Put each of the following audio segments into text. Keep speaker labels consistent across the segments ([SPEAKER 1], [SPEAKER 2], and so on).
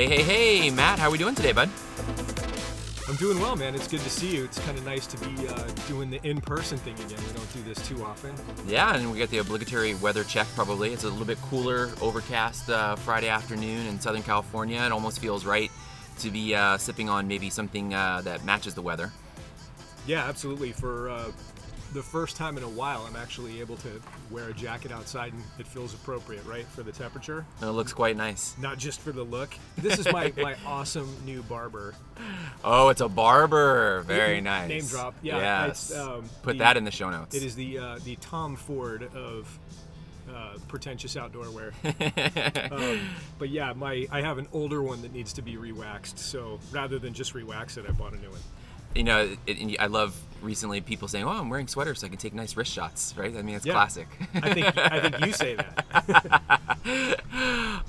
[SPEAKER 1] Hey, hey, hey, Matt, how are we doing today, bud?
[SPEAKER 2] I'm doing well, man. It's good to see you. It's kind of nice to be uh, doing the in-person thing again. We don't do this too often.
[SPEAKER 1] Yeah, and we got the obligatory weather check probably. It's a little bit cooler, overcast uh, Friday afternoon in Southern California. It almost feels right to be uh, sipping on maybe something uh, that matches the weather.
[SPEAKER 2] Yeah, absolutely. For uh, the first time in a while, I'm actually able to wear a jacket outside and it feels appropriate, right, for the temperature.
[SPEAKER 1] And it looks quite nice.
[SPEAKER 2] Not just for the look. This is my, my awesome new Barbour.
[SPEAKER 1] Oh, it's a Barbour. Very nice.
[SPEAKER 2] Name drop. Yeah.
[SPEAKER 1] Yes.
[SPEAKER 2] um,
[SPEAKER 1] Put
[SPEAKER 2] the-
[SPEAKER 1] that in the show notes.
[SPEAKER 2] It is the uh, the Tom Ford of uh, pretentious outdoor wear. um, but yeah, my I have an older one that needs to be rewaxed. So rather than just rewax it, I bought a new one.
[SPEAKER 1] You know, it, I love recently people saying, "Oh, I'm wearing sweaters so I can take nice wrist shots." Right? I mean, it's
[SPEAKER 2] Yeah.
[SPEAKER 1] classic.
[SPEAKER 2] I think I think you say that.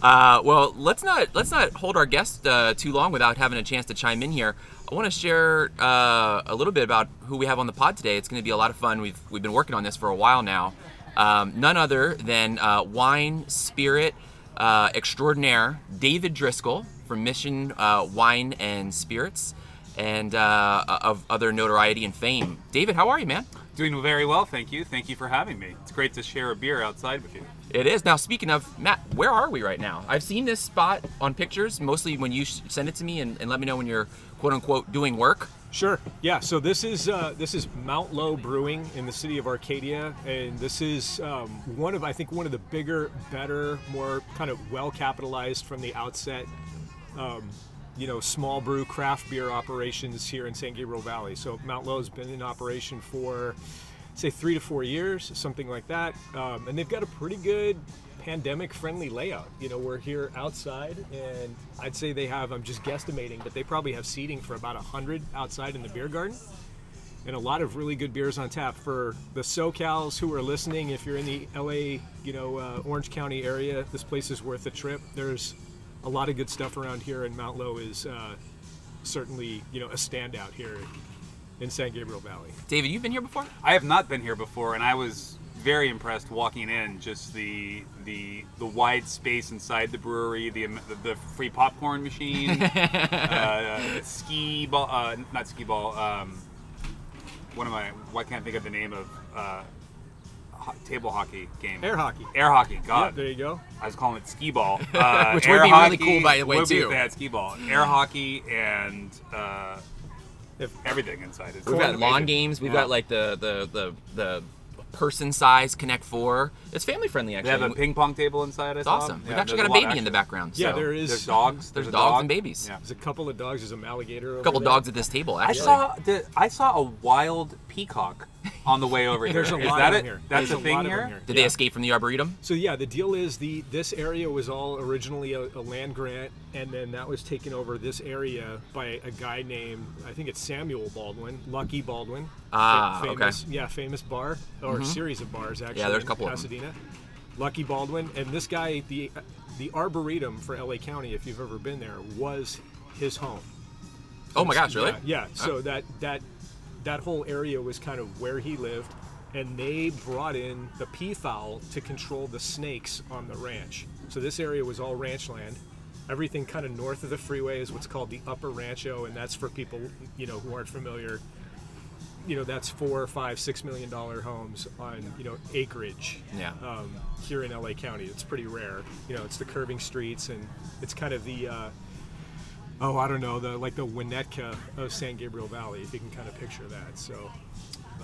[SPEAKER 1] Uh, well, let's not let's not hold our guest uh, too long without having a chance to chime in here. I want to share uh, a little bit about who we have on the pod today. It's going to be a lot of fun. We've we've been working on this for a while now. Um, none other than uh, wine spirit uh, extraordinaire David Driscoll from Mission uh, Wine and Spirits, and uh, of other notoriety and fame. David, how are you, man?
[SPEAKER 3] Doing very well, thank you. Thank you for having me. It's great to share a beer outside with you.
[SPEAKER 1] It is. Now, speaking of, Matt, where are we right now? I've seen this spot on pictures, mostly when you send it to me and, and let me know when you're quote unquote doing work.
[SPEAKER 2] Sure. Yeah. So this is uh, this is Mount Lowe Brewing in the city of Arcadia, and this is um, one of I think one of the bigger, better, more kind of well capitalized from the outset. Um, you know, small brew craft beer operations here in San Gabriel Valley. So Mount Lowe has been in operation for say three to four years, something like that, um, and they've got a pretty good pandemic-friendly layout. You know, we're here outside, and I'd say they have. I'm just guesstimating, but they probably have seating for about hundred outside in the beer garden and a lot of really good beers on tap for the SoCals who are listening. If you're in the LA, you know, uh, Orange County area, this place is worth a trip. There's a lot of good stuff around here, and Mount Lowe is uh, certainly, you know, a standout here in San Gabriel Valley.
[SPEAKER 1] David, you've been here before?
[SPEAKER 3] I have not been here before, and I was very impressed walking in. Just the the the wide space inside the brewery, the the, the free popcorn machine, uh, the ski ball, uh, not ski ball. Um, what am I? Why can't I think of the name of uh, ho- table hockey game?
[SPEAKER 2] Air hockey.
[SPEAKER 3] Air hockey.
[SPEAKER 2] Yeah,
[SPEAKER 3] God,
[SPEAKER 2] there you go.
[SPEAKER 3] I was calling it skee ball. Uh,
[SPEAKER 1] Which would be really cool, by the way,
[SPEAKER 3] would be
[SPEAKER 1] too.
[SPEAKER 3] if they had skee ball, air hockey, and uh,
[SPEAKER 2] If-
[SPEAKER 3] everything inside. Is
[SPEAKER 1] We've got lawn
[SPEAKER 3] amazing.
[SPEAKER 1] games. We've
[SPEAKER 3] Yeah.
[SPEAKER 1] got like the the the the person size Connect Four. It's family friendly
[SPEAKER 3] They
[SPEAKER 1] actually.
[SPEAKER 3] have a ping pong table inside.
[SPEAKER 1] it's awesome. We've actually got a baby in the background.
[SPEAKER 2] Yeah,
[SPEAKER 1] so.
[SPEAKER 2] there is.
[SPEAKER 3] There's dogs.
[SPEAKER 1] There's
[SPEAKER 3] a
[SPEAKER 1] dogs
[SPEAKER 3] dog.
[SPEAKER 1] and babies.
[SPEAKER 3] Yeah.
[SPEAKER 2] There's a couple of dogs. There's a alligator.
[SPEAKER 1] A couple dogs at this table
[SPEAKER 3] I saw the, I saw a wild peacock on the way over here.
[SPEAKER 2] There's a
[SPEAKER 3] Is
[SPEAKER 2] lot
[SPEAKER 3] that
[SPEAKER 2] of
[SPEAKER 3] it?
[SPEAKER 2] them here.
[SPEAKER 3] That's
[SPEAKER 2] There's
[SPEAKER 3] a
[SPEAKER 2] a
[SPEAKER 3] thing
[SPEAKER 2] lot of them
[SPEAKER 3] here.
[SPEAKER 2] here.
[SPEAKER 1] Did they
[SPEAKER 2] Yeah.
[SPEAKER 1] escape from the arboretum?
[SPEAKER 2] So yeah, the deal is the this area was all originally a, a land grant, and then that was taken over this area by a guy named I think it's Samuel Baldwin, Lucky Baldwin.
[SPEAKER 1] Ah,
[SPEAKER 2] Fa-
[SPEAKER 1] okay.
[SPEAKER 2] famous, Yeah, famous bar or series of bars actually.
[SPEAKER 1] there's a
[SPEAKER 2] in
[SPEAKER 1] couple of 'em.
[SPEAKER 2] Pasadena. Lucky Baldwin, and this guy, the the arboretum for LA County, if you've ever been there, was his home.
[SPEAKER 1] Oh my gosh, really?
[SPEAKER 2] Yeah. yeah. So that that that whole area was kind of where he lived, and they brought in the peafowl to control the snakes on the ranch. So this area was all ranch land. Everything kind of north of the freeway is what's called the Upper Rancho, and that's for people you know who aren't familiar. You know, that's four, five, six million dollar homes on you know acreage
[SPEAKER 1] Yeah.
[SPEAKER 2] um, here in LA County. It's pretty rare. You know, it's the curving streets and it's kind of the uh, oh, I don't know, the like the Winnetka of San Gabriel Valley, if you can kind of picture that. So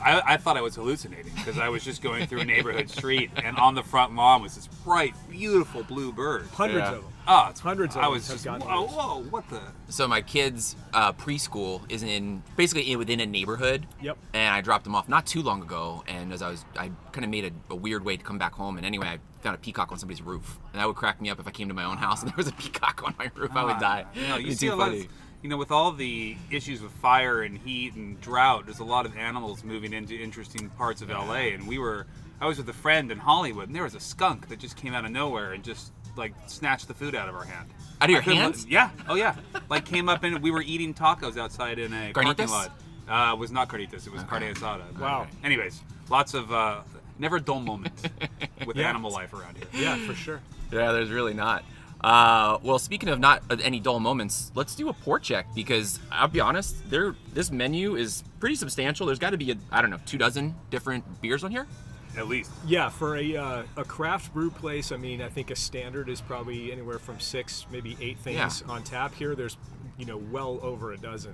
[SPEAKER 3] I, I thought I was hallucinating because I was just going through a neighborhood street, and on the front lawn was this bright, beautiful blue bird.
[SPEAKER 2] Hundreds
[SPEAKER 1] Yeah.
[SPEAKER 2] of them.
[SPEAKER 3] Oh, it's
[SPEAKER 2] Hundreds of them.
[SPEAKER 3] I
[SPEAKER 2] them
[SPEAKER 3] was just
[SPEAKER 2] gotten
[SPEAKER 3] whoa, whoa, what the?
[SPEAKER 1] So my kids' uh, preschool is in basically in, within a neighborhood.
[SPEAKER 2] Yep.
[SPEAKER 1] And I dropped them off not too long ago, and as I was, I kind of made a, a weird way to come back home. And anyway, I found a peacock on somebody's roof, and that would crack me up if I came to my own house and there was a peacock on my roof. I would die.
[SPEAKER 3] You know, you
[SPEAKER 1] It'd
[SPEAKER 3] see
[SPEAKER 1] be
[SPEAKER 3] a
[SPEAKER 1] too
[SPEAKER 3] lot of, you know, with all the issues with fire and heat and drought, there's a lot of animals moving into interesting parts of LA. And we were, I was with a friend in Hollywood, and there was a skunk that just came out of nowhere and just like snatched the food out of our hand.
[SPEAKER 1] Out of your hands?
[SPEAKER 3] let- yeah. Oh yeah. Like came up and we were eating tacos outside in a parking lot. Uh, it was not carnitas. It was carne asada.
[SPEAKER 2] Wow.
[SPEAKER 3] Anyways, lots of uh, never dull moments with
[SPEAKER 2] Yeah.
[SPEAKER 3] animal life around here.
[SPEAKER 2] Yeah, for sure.
[SPEAKER 1] Yeah, there's really not. Uh, well, speaking of not uh, any dull moments, let's do a pour check because I'll be honest, there this menu is pretty substantial. There's got to be a I don't know two dozen different beers on here.
[SPEAKER 3] At least.
[SPEAKER 2] Yeah, for a uh, a craft brew place, I mean, I think a standard is probably anywhere from six, maybe eight things
[SPEAKER 1] Yeah.
[SPEAKER 2] on tap. Here, there's you know well over a dozen,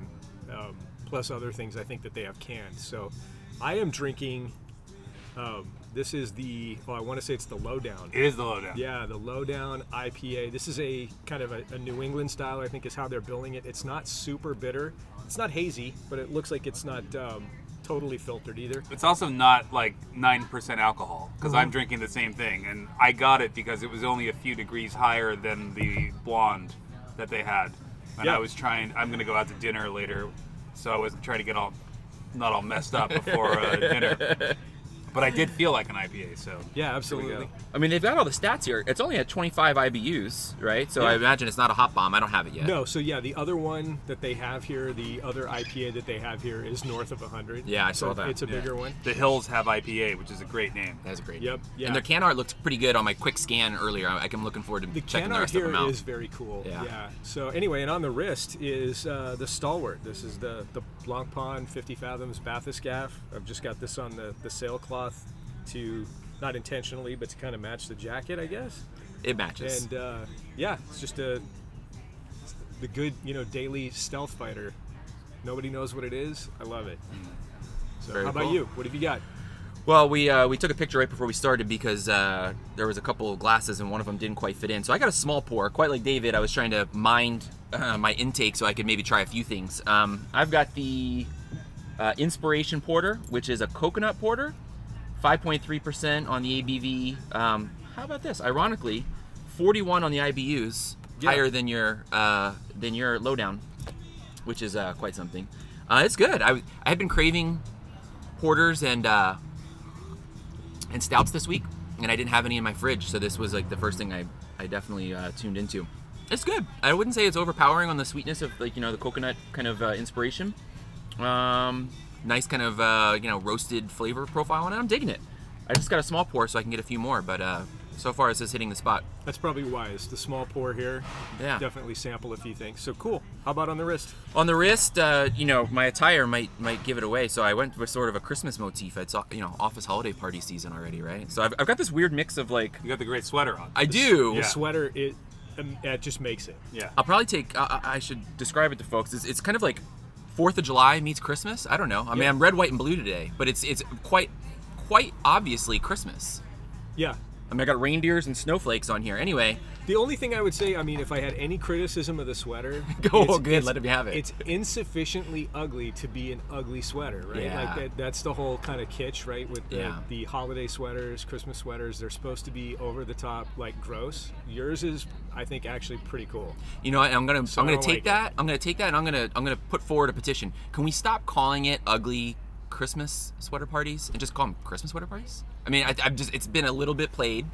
[SPEAKER 2] um, plus other things I think that they have canned. So, I am drinking. Um, this is the oh, I want to say it's the lowdown.
[SPEAKER 3] It is the lowdown.
[SPEAKER 2] Yeah, the lowdown IPA. This is a kind of a, a New England style, I think, is how they're billing it. It's not super bitter. It's not hazy, but it looks like it's not um, totally filtered either.
[SPEAKER 3] It's also not like 9% alcohol because
[SPEAKER 2] Mm-hmm.
[SPEAKER 3] I'm drinking the same thing. And I got it because it was only a few degrees higher than the blonde that they had. And
[SPEAKER 2] Yeah.
[SPEAKER 3] I was trying, I'm going to go out to dinner later. So I wasn't trying to get all, not all messed up before uh, dinner. But I did feel like an IPA, so.
[SPEAKER 2] Yeah, absolutely.
[SPEAKER 1] I mean, they've got all the stats here. It's only at 25 IBUs, right? So I imagine it's not a hot bomb. I don't have it yet.
[SPEAKER 2] No, so yeah, the other one that they have here, the other IPA that they have here is north of 100.
[SPEAKER 1] Yeah, I
[SPEAKER 2] so
[SPEAKER 1] saw that.
[SPEAKER 2] It's a
[SPEAKER 3] Yeah.
[SPEAKER 2] bigger one.
[SPEAKER 3] The Hills have IPA, which is a great name.
[SPEAKER 1] That's great.
[SPEAKER 2] Yep, yeah.
[SPEAKER 1] And their can art looks pretty good on my quick scan earlier. I- I'm looking forward to
[SPEAKER 2] The
[SPEAKER 1] checking
[SPEAKER 2] can
[SPEAKER 1] the
[SPEAKER 2] art
[SPEAKER 1] rest of
[SPEAKER 2] here
[SPEAKER 1] them out.
[SPEAKER 2] is very cool.
[SPEAKER 1] Yeah.
[SPEAKER 2] So anyway, and on the wrist is uh, the stalwart. This is the the Blancpain 50 Fathoms Bathyscaphe. I've just got this on the the sailcloth to not intentionally, but to kind of match the jacket, I guess.
[SPEAKER 1] it matches.
[SPEAKER 2] And uh, yeah, it's just a the good you know daily stealth fighter. Nobody knows what it is. I love it. So
[SPEAKER 1] Very
[SPEAKER 2] how about
[SPEAKER 1] cool.
[SPEAKER 2] you? What have you got?
[SPEAKER 1] Well, we uh, we took a picture right before we started because uh, there was a couple of glasses and one of them didn't quite fit in. So I got a small pour. Quite like David, I was trying to mind uh, my intake so I could maybe try a few things. Um, I've got the uh, Inspiration Porter, which is a coconut porter, 5.3% on the ABV. Um, how about this? Ironically, 41 on the IBUs,
[SPEAKER 2] Yeah.
[SPEAKER 1] higher than your uh, than your lowdown, which is uh, quite something. Uh, it's good. I, I had been craving porters and uh, and stouts this week, and I didn't have any in my fridge, so this was like the first thing I I definitely uh, tuned into. It's good. I wouldn't say it's overpowering on the sweetness of like you know the coconut kind of uh, inspiration. Um, nice kind of uh, you know roasted flavor profile, and I'm digging it. I just got a small pour so I can get a few more, but uh, so far it's just hitting the spot.
[SPEAKER 2] That's probably wise. The small pour here.
[SPEAKER 1] Yeah.
[SPEAKER 2] Definitely sample a few things. So cool. How about on the wrist?
[SPEAKER 1] On the wrist, uh, you know, my attire might might give it away, so I went with sort of a Christmas motif. It's you know office holiday party season already, right? So I've, I've got this weird mix of like
[SPEAKER 3] You got the great sweater on.
[SPEAKER 1] I do.
[SPEAKER 2] The
[SPEAKER 3] Yeah.
[SPEAKER 2] sweater, it um, it just makes it.
[SPEAKER 3] yeah.
[SPEAKER 1] I'll probably take. I, I I should describe it to folks. It's, it's kind of like Fourth of July meets Christmas. I don't know. I mean,
[SPEAKER 2] Yeah.
[SPEAKER 1] I'm red, white, and blue today, but it's it's quite quite obviously Christmas.
[SPEAKER 2] Yeah.
[SPEAKER 1] I mean, I got reindeers and snowflakes on here. Anyway,
[SPEAKER 2] The only thing I would say, I mean, if I had any criticism of the sweater,
[SPEAKER 1] Go,
[SPEAKER 2] it's-
[SPEAKER 1] good,
[SPEAKER 2] it's-
[SPEAKER 1] let him have it.
[SPEAKER 2] It's insufficiently ugly to be an ugly sweater, right?
[SPEAKER 1] Yeah.
[SPEAKER 2] Like that, that's the whole kind of kitsch, right? With the,
[SPEAKER 1] Yeah.
[SPEAKER 2] the holiday sweaters, Christmas sweaters, they're supposed to be over the top, like gross. Yours is, I think, actually pretty cool.
[SPEAKER 1] you know, what? I'm gonna
[SPEAKER 2] So
[SPEAKER 1] I'm gonna take
[SPEAKER 2] like it.
[SPEAKER 1] that. I'm gonna take that, and I'm gonna I'm gonna put forward a petition. Can we stop calling it ugly Christmas sweater parties and just call them Christmas sweater parties? I mean, I, I've just it's been a little bit played.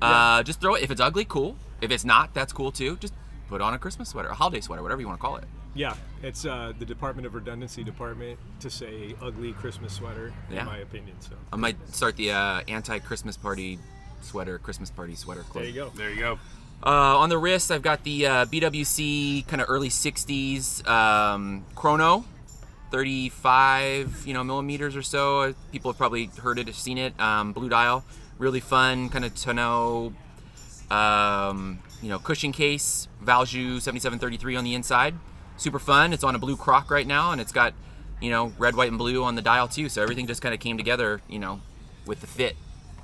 [SPEAKER 1] Uh, just throw it. If it's ugly, cool. If it's not, that's cool too. Just put on a Christmas sweater, a holiday sweater, whatever you want to call it.
[SPEAKER 2] Yeah, it's uh, the Department of Redundancy department to say ugly Christmas sweater,
[SPEAKER 1] Yeah.
[SPEAKER 2] in my opinion. So
[SPEAKER 1] I might start the uh, anti-Christmas party sweater, Christmas party sweater club.
[SPEAKER 2] there you go.
[SPEAKER 3] There you go.
[SPEAKER 1] Uh, on the wrist, I've got the uh, BWC kind of early '60s um, Chrono, 35 you know millimeters or so. People have probably heard it, seen it. Um, blue dial, really fun, kind of tonneau. Um, you know, cushion case, Valjoux 7733 on the inside. Super fun. It's on a blue croc right now, and it's got you know, red, white, and blue on the dial too. So everything just kind of came together, you know, with the fit.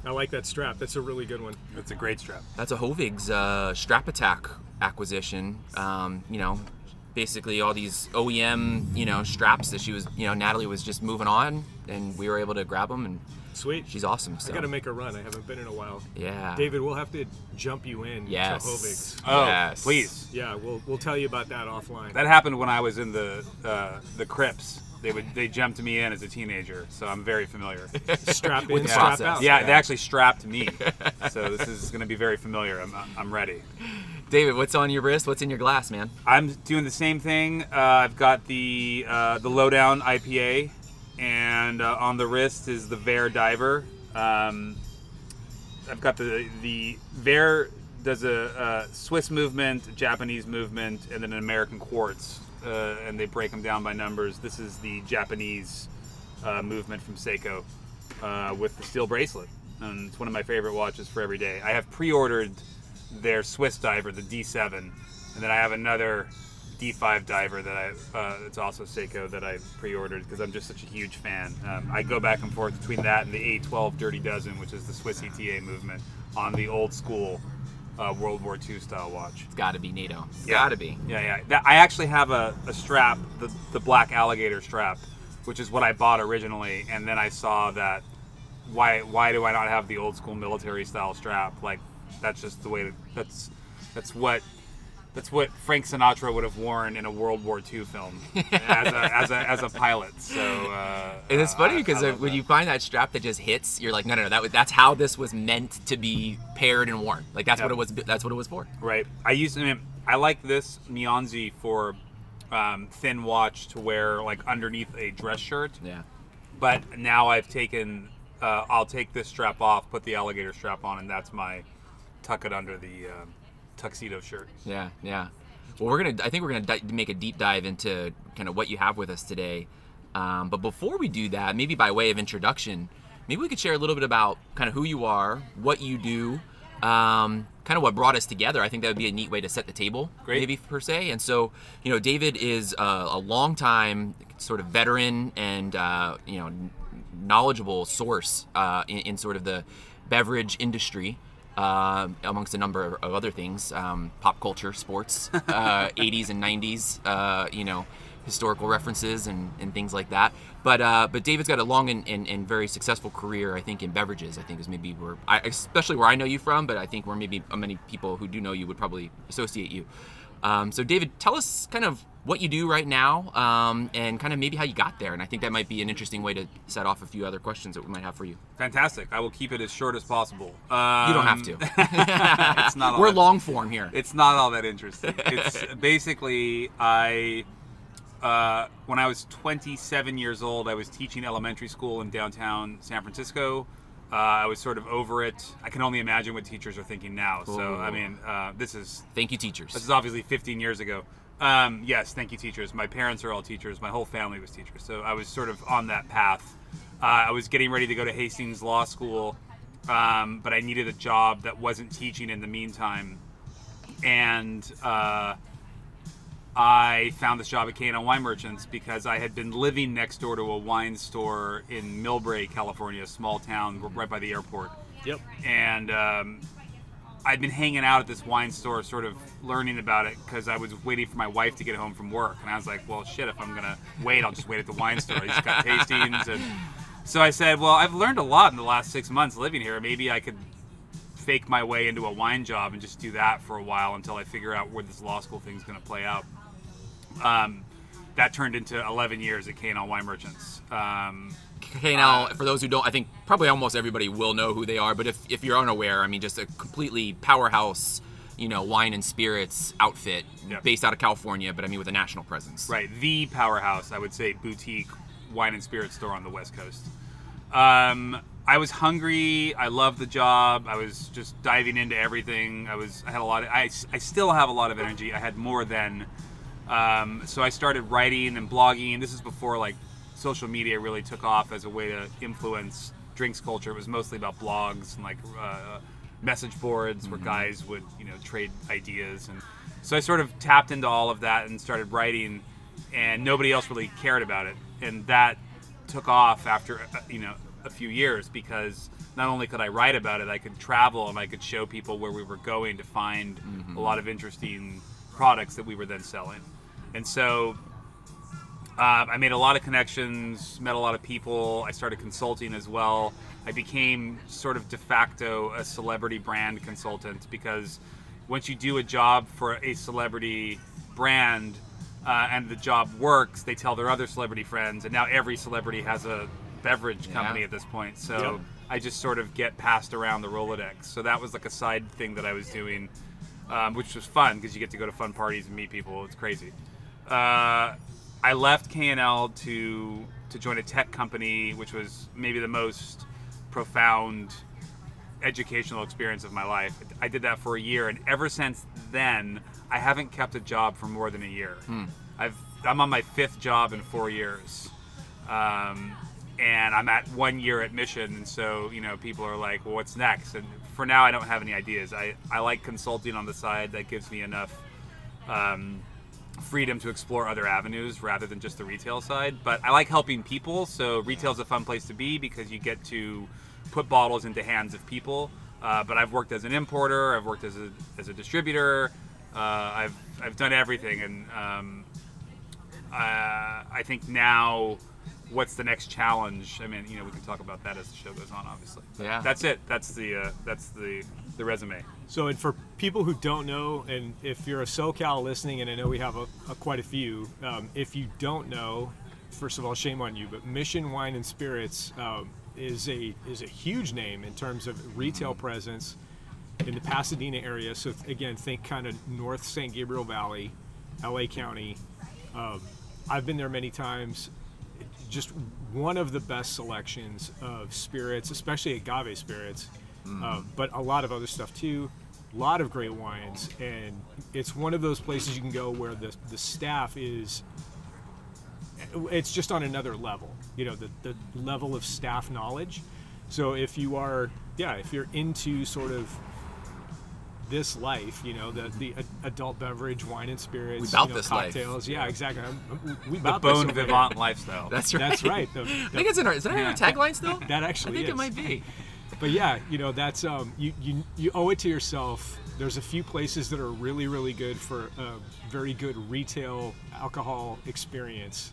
[SPEAKER 2] I like that strap. That's a really good one.
[SPEAKER 3] that's a great strap.
[SPEAKER 1] That's a Hovig's uh, Strap Attack acquisition. Um, you know, basically all these OEM, you know, straps that she was, you know, Natalie was just moving on, and we were able to grab them, and
[SPEAKER 2] Sweet.
[SPEAKER 1] she's awesome. So
[SPEAKER 2] I got to make a run. I haven't been in a while.
[SPEAKER 1] yeah,
[SPEAKER 2] David, we'll have to jump you in
[SPEAKER 1] Yes.
[SPEAKER 2] to Hovig's.
[SPEAKER 3] Oh,
[SPEAKER 1] Yes.
[SPEAKER 3] please.
[SPEAKER 2] Yeah, we'll we'll tell you about that offline.
[SPEAKER 3] That happened when I was in the uh, the Crips. They would they jumped me in as a teenager, so I'm very familiar.
[SPEAKER 2] strap in,
[SPEAKER 1] With the
[SPEAKER 2] strap
[SPEAKER 1] process.
[SPEAKER 2] out.
[SPEAKER 3] Yeah,
[SPEAKER 1] Yeah.
[SPEAKER 3] they actually strapped me, so this is going to be very familiar. I'm, I'm ready.
[SPEAKER 1] David, what's on your wrist? What's in your glass, man?
[SPEAKER 3] I'm doing the same thing. Uh, I've got the uh, the lowdown IPA, and uh, on the wrist is the Vaer Diver. Um, I've got the the Vaer does a, a Swiss movement, a Japanese movement, and then an American quartz, uh, and they break them down by numbers. This is the Japanese uh, movement from Seiko uh, with the steel bracelet, and it's one of my favorite watches for every day. I have pre-ordered their Swiss diver, the D7, and then I have another D5 diver that I uh, it's also Seiko that I pre-ordered because I'm just such a huge fan. Um, I go back and forth between that and the A12 Dirty Dozen, which is the Swiss ETA movement on the old school uh, World War II style watch.
[SPEAKER 1] It's got to be NATO. It's
[SPEAKER 3] Yeah.
[SPEAKER 1] got to be.
[SPEAKER 3] Yeah, yeah. That, I actually have a, a strap, the, the black alligator strap, which is what I bought originally, and then I saw that why why do I not have the old school military style strap? Like that's just the way to, that's that's what that's what Frank Sinatra would have worn in a World War II film as a, as a, as a pilot. So uh,
[SPEAKER 1] And it's funny because uh, when
[SPEAKER 3] that.
[SPEAKER 1] you find that strap that just hits, you're like, no, no, no. That was, that's how this was meant to be paired and worn. Like that's what it was. That's what it was for.
[SPEAKER 3] Right. I use. I mean, I like this Mionzi for um, thin watch to wear like underneath a dress shirt.
[SPEAKER 1] Yeah.
[SPEAKER 3] But now I've taken. Uh, I'll take this strap off, put the alligator strap on, and that's my tuck it under the um tuxedo shirt.
[SPEAKER 1] Yeah, yeah. Well, we're gonna. I think we're gonna di- make a deep dive into kind of what you have with us today. Um, but before we do that, maybe by way of introduction, maybe we could share a little bit about kind of who you are, what you do, um, kind of what brought us together. I think that would be a neat way to set the table,
[SPEAKER 3] Great.
[SPEAKER 1] maybe per se. And so, you know, David is a, a long time sort of veteran and uh, you know knowledgeable source uh, in, in sort of the beverage industry uh, amongst a number of, of other things, um, pop culture, sports, uh, 80s and 90s, uh, you know, historical references and, and things like that. But uh, but David's got a long and, and, and very successful career, I think, in beverages. I think is maybe where, I, especially where I know you from, but I think where maybe many people who do know you would probably associate you. Um, so David, tell us kind of what you do right now um, and kind of maybe how you got there. And I think that might be an interesting way to set off a few other questions that we might have for you.
[SPEAKER 3] Fantastic. I will keep it as short as possible. Um,
[SPEAKER 1] You don't have to.
[SPEAKER 3] it's not. All
[SPEAKER 1] We're
[SPEAKER 3] that-
[SPEAKER 1] long form here.
[SPEAKER 3] It's not all that interesting. It's basically I. Uh, when I was 27 years old, I was teaching elementary school in downtown San Francisco. Uh, I was sort of over it. I can only imagine what teachers are thinking now. So, I mean, uh, this is
[SPEAKER 1] Thank you, teachers.
[SPEAKER 3] this is obviously 15 years ago. Um, yes, thank you, teachers. My parents are all teachers. My whole family was teachers. So I was sort of on that path. Uh, I was getting ready to go to Hastings Law School, um, but I needed a job that wasn't teaching in the meantime. And uh, I found this job at K&L Wine Merchants because I had been living next door to a wine store in Millbrae, California, a small town right by the airport
[SPEAKER 2] Yep.
[SPEAKER 3] and um, I'd been hanging out at this wine store, sort of learning about it because I was waiting for my wife to get home from work, and I was like, "Well, shit, if I'm gonna wait, I'll just wait at the wine store." I just got tastings, and so I said, "Well, I've learned a lot in the last six months living here. Maybe I could fake my way into a wine job and just do that for a while until I figure out where this law school thing's gonna play out." Um, that turned into 11 years at K&L Wine Merchants. Um,
[SPEAKER 1] K&L, for those who don't, I think probably almost everybody will know who they are. But if, if you're unaware, I mean, just a completely powerhouse, you know, wine and spirits outfit
[SPEAKER 3] Yeah.
[SPEAKER 1] based out of California, but I mean with a national presence.
[SPEAKER 3] Right, the powerhouse, I would say, boutique wine and spirit store on the West Coast. Um, I was hungry. I loved the job. I was just diving into everything. I was. I had a lot. Of, I, I still have a lot of energy. I had more then. Um, so I started writing and blogging. This is before like social media really took off as a way to influence drinks culture. It was mostly about blogs and like uh, message boards where guys would you know trade ideas and so I sort of tapped into all of that and started writing and nobody else really cared about it and that took off after uh, you know a few years because not only could I write about it, I could travel and I could show people where we were going to find a lot of interesting products that we were then selling. And so uh, I made a lot of connections, met a lot of people. I started consulting as well. I became sort of de facto a celebrity brand consultant because once you do a job for a celebrity brand uh, and the job works, they tell their other celebrity friends, and now every celebrity has a beverage
[SPEAKER 1] Yeah.
[SPEAKER 3] company at this point. So
[SPEAKER 2] Yep.
[SPEAKER 3] I just sort of get passed around the Rolodex. So that was like a side thing that I was doing, um, which was fun because you get to go to fun parties and meet people. It's crazy. Uh, I left K&L to to join a tech company, which was maybe the most profound educational experience of my life. I did that for a year, and ever since then, I haven't kept a job for more than a year. I've I'm on my fifth job in four years, um, and I'm at one year at Mission, and so you know people are like, "Well, what's next?" And for now, I don't have any ideas. I I like consulting on the side. That gives me enough. Um, freedom to explore other avenues rather than just the retail side. But I like helping people, so retail's a fun place to be because you get to put bottles into hands of people. Uh, but I've worked as an importer, I've worked as a, as a distributor, uh, I've, I've done everything. And um, uh, I think now, what's the next challenge? I mean, you know, we can talk about that as the show goes on, obviously. But
[SPEAKER 1] Yeah.
[SPEAKER 3] That's it. That's the uh, that's the the resume.
[SPEAKER 2] So, and for people who don't know, and if you're a SoCal listening, and I know we have a, a quite a few, um, if you don't know, first of all, shame on you. But Mission Wine and Spirits um, is a is a huge name in terms of retail presence in the Pasadena area. So again, think kind of North San Gabriel Valley, LA County. Um, I've been there many times. Just one of the best selections of spirits, especially agave spirits, um, but a lot of other stuff too. A lot of great wines, and it's one of those places you can go where the the staff is. It's just on another level, you know, the the level of staff knowledge. So if you are, yeah, if you're into sort of this life, you know, the the adult beverage, wine and spirits,
[SPEAKER 1] We bout
[SPEAKER 2] you know,
[SPEAKER 1] this life.
[SPEAKER 2] cocktails. Yeah, exactly. I'm- I'm- we
[SPEAKER 3] The
[SPEAKER 2] bout this
[SPEAKER 3] Bone. Vivant lifestyle.
[SPEAKER 1] That's right.
[SPEAKER 2] That's right. The-
[SPEAKER 1] I think it's in our. Is that
[SPEAKER 3] Yeah.
[SPEAKER 1] our tagline still?
[SPEAKER 2] that actually, I
[SPEAKER 1] think
[SPEAKER 2] is.
[SPEAKER 1] it might be.
[SPEAKER 2] But yeah, you know, that's um, you, you you owe it to yourself. There's a few places that are really really good for a very good retail alcohol experience,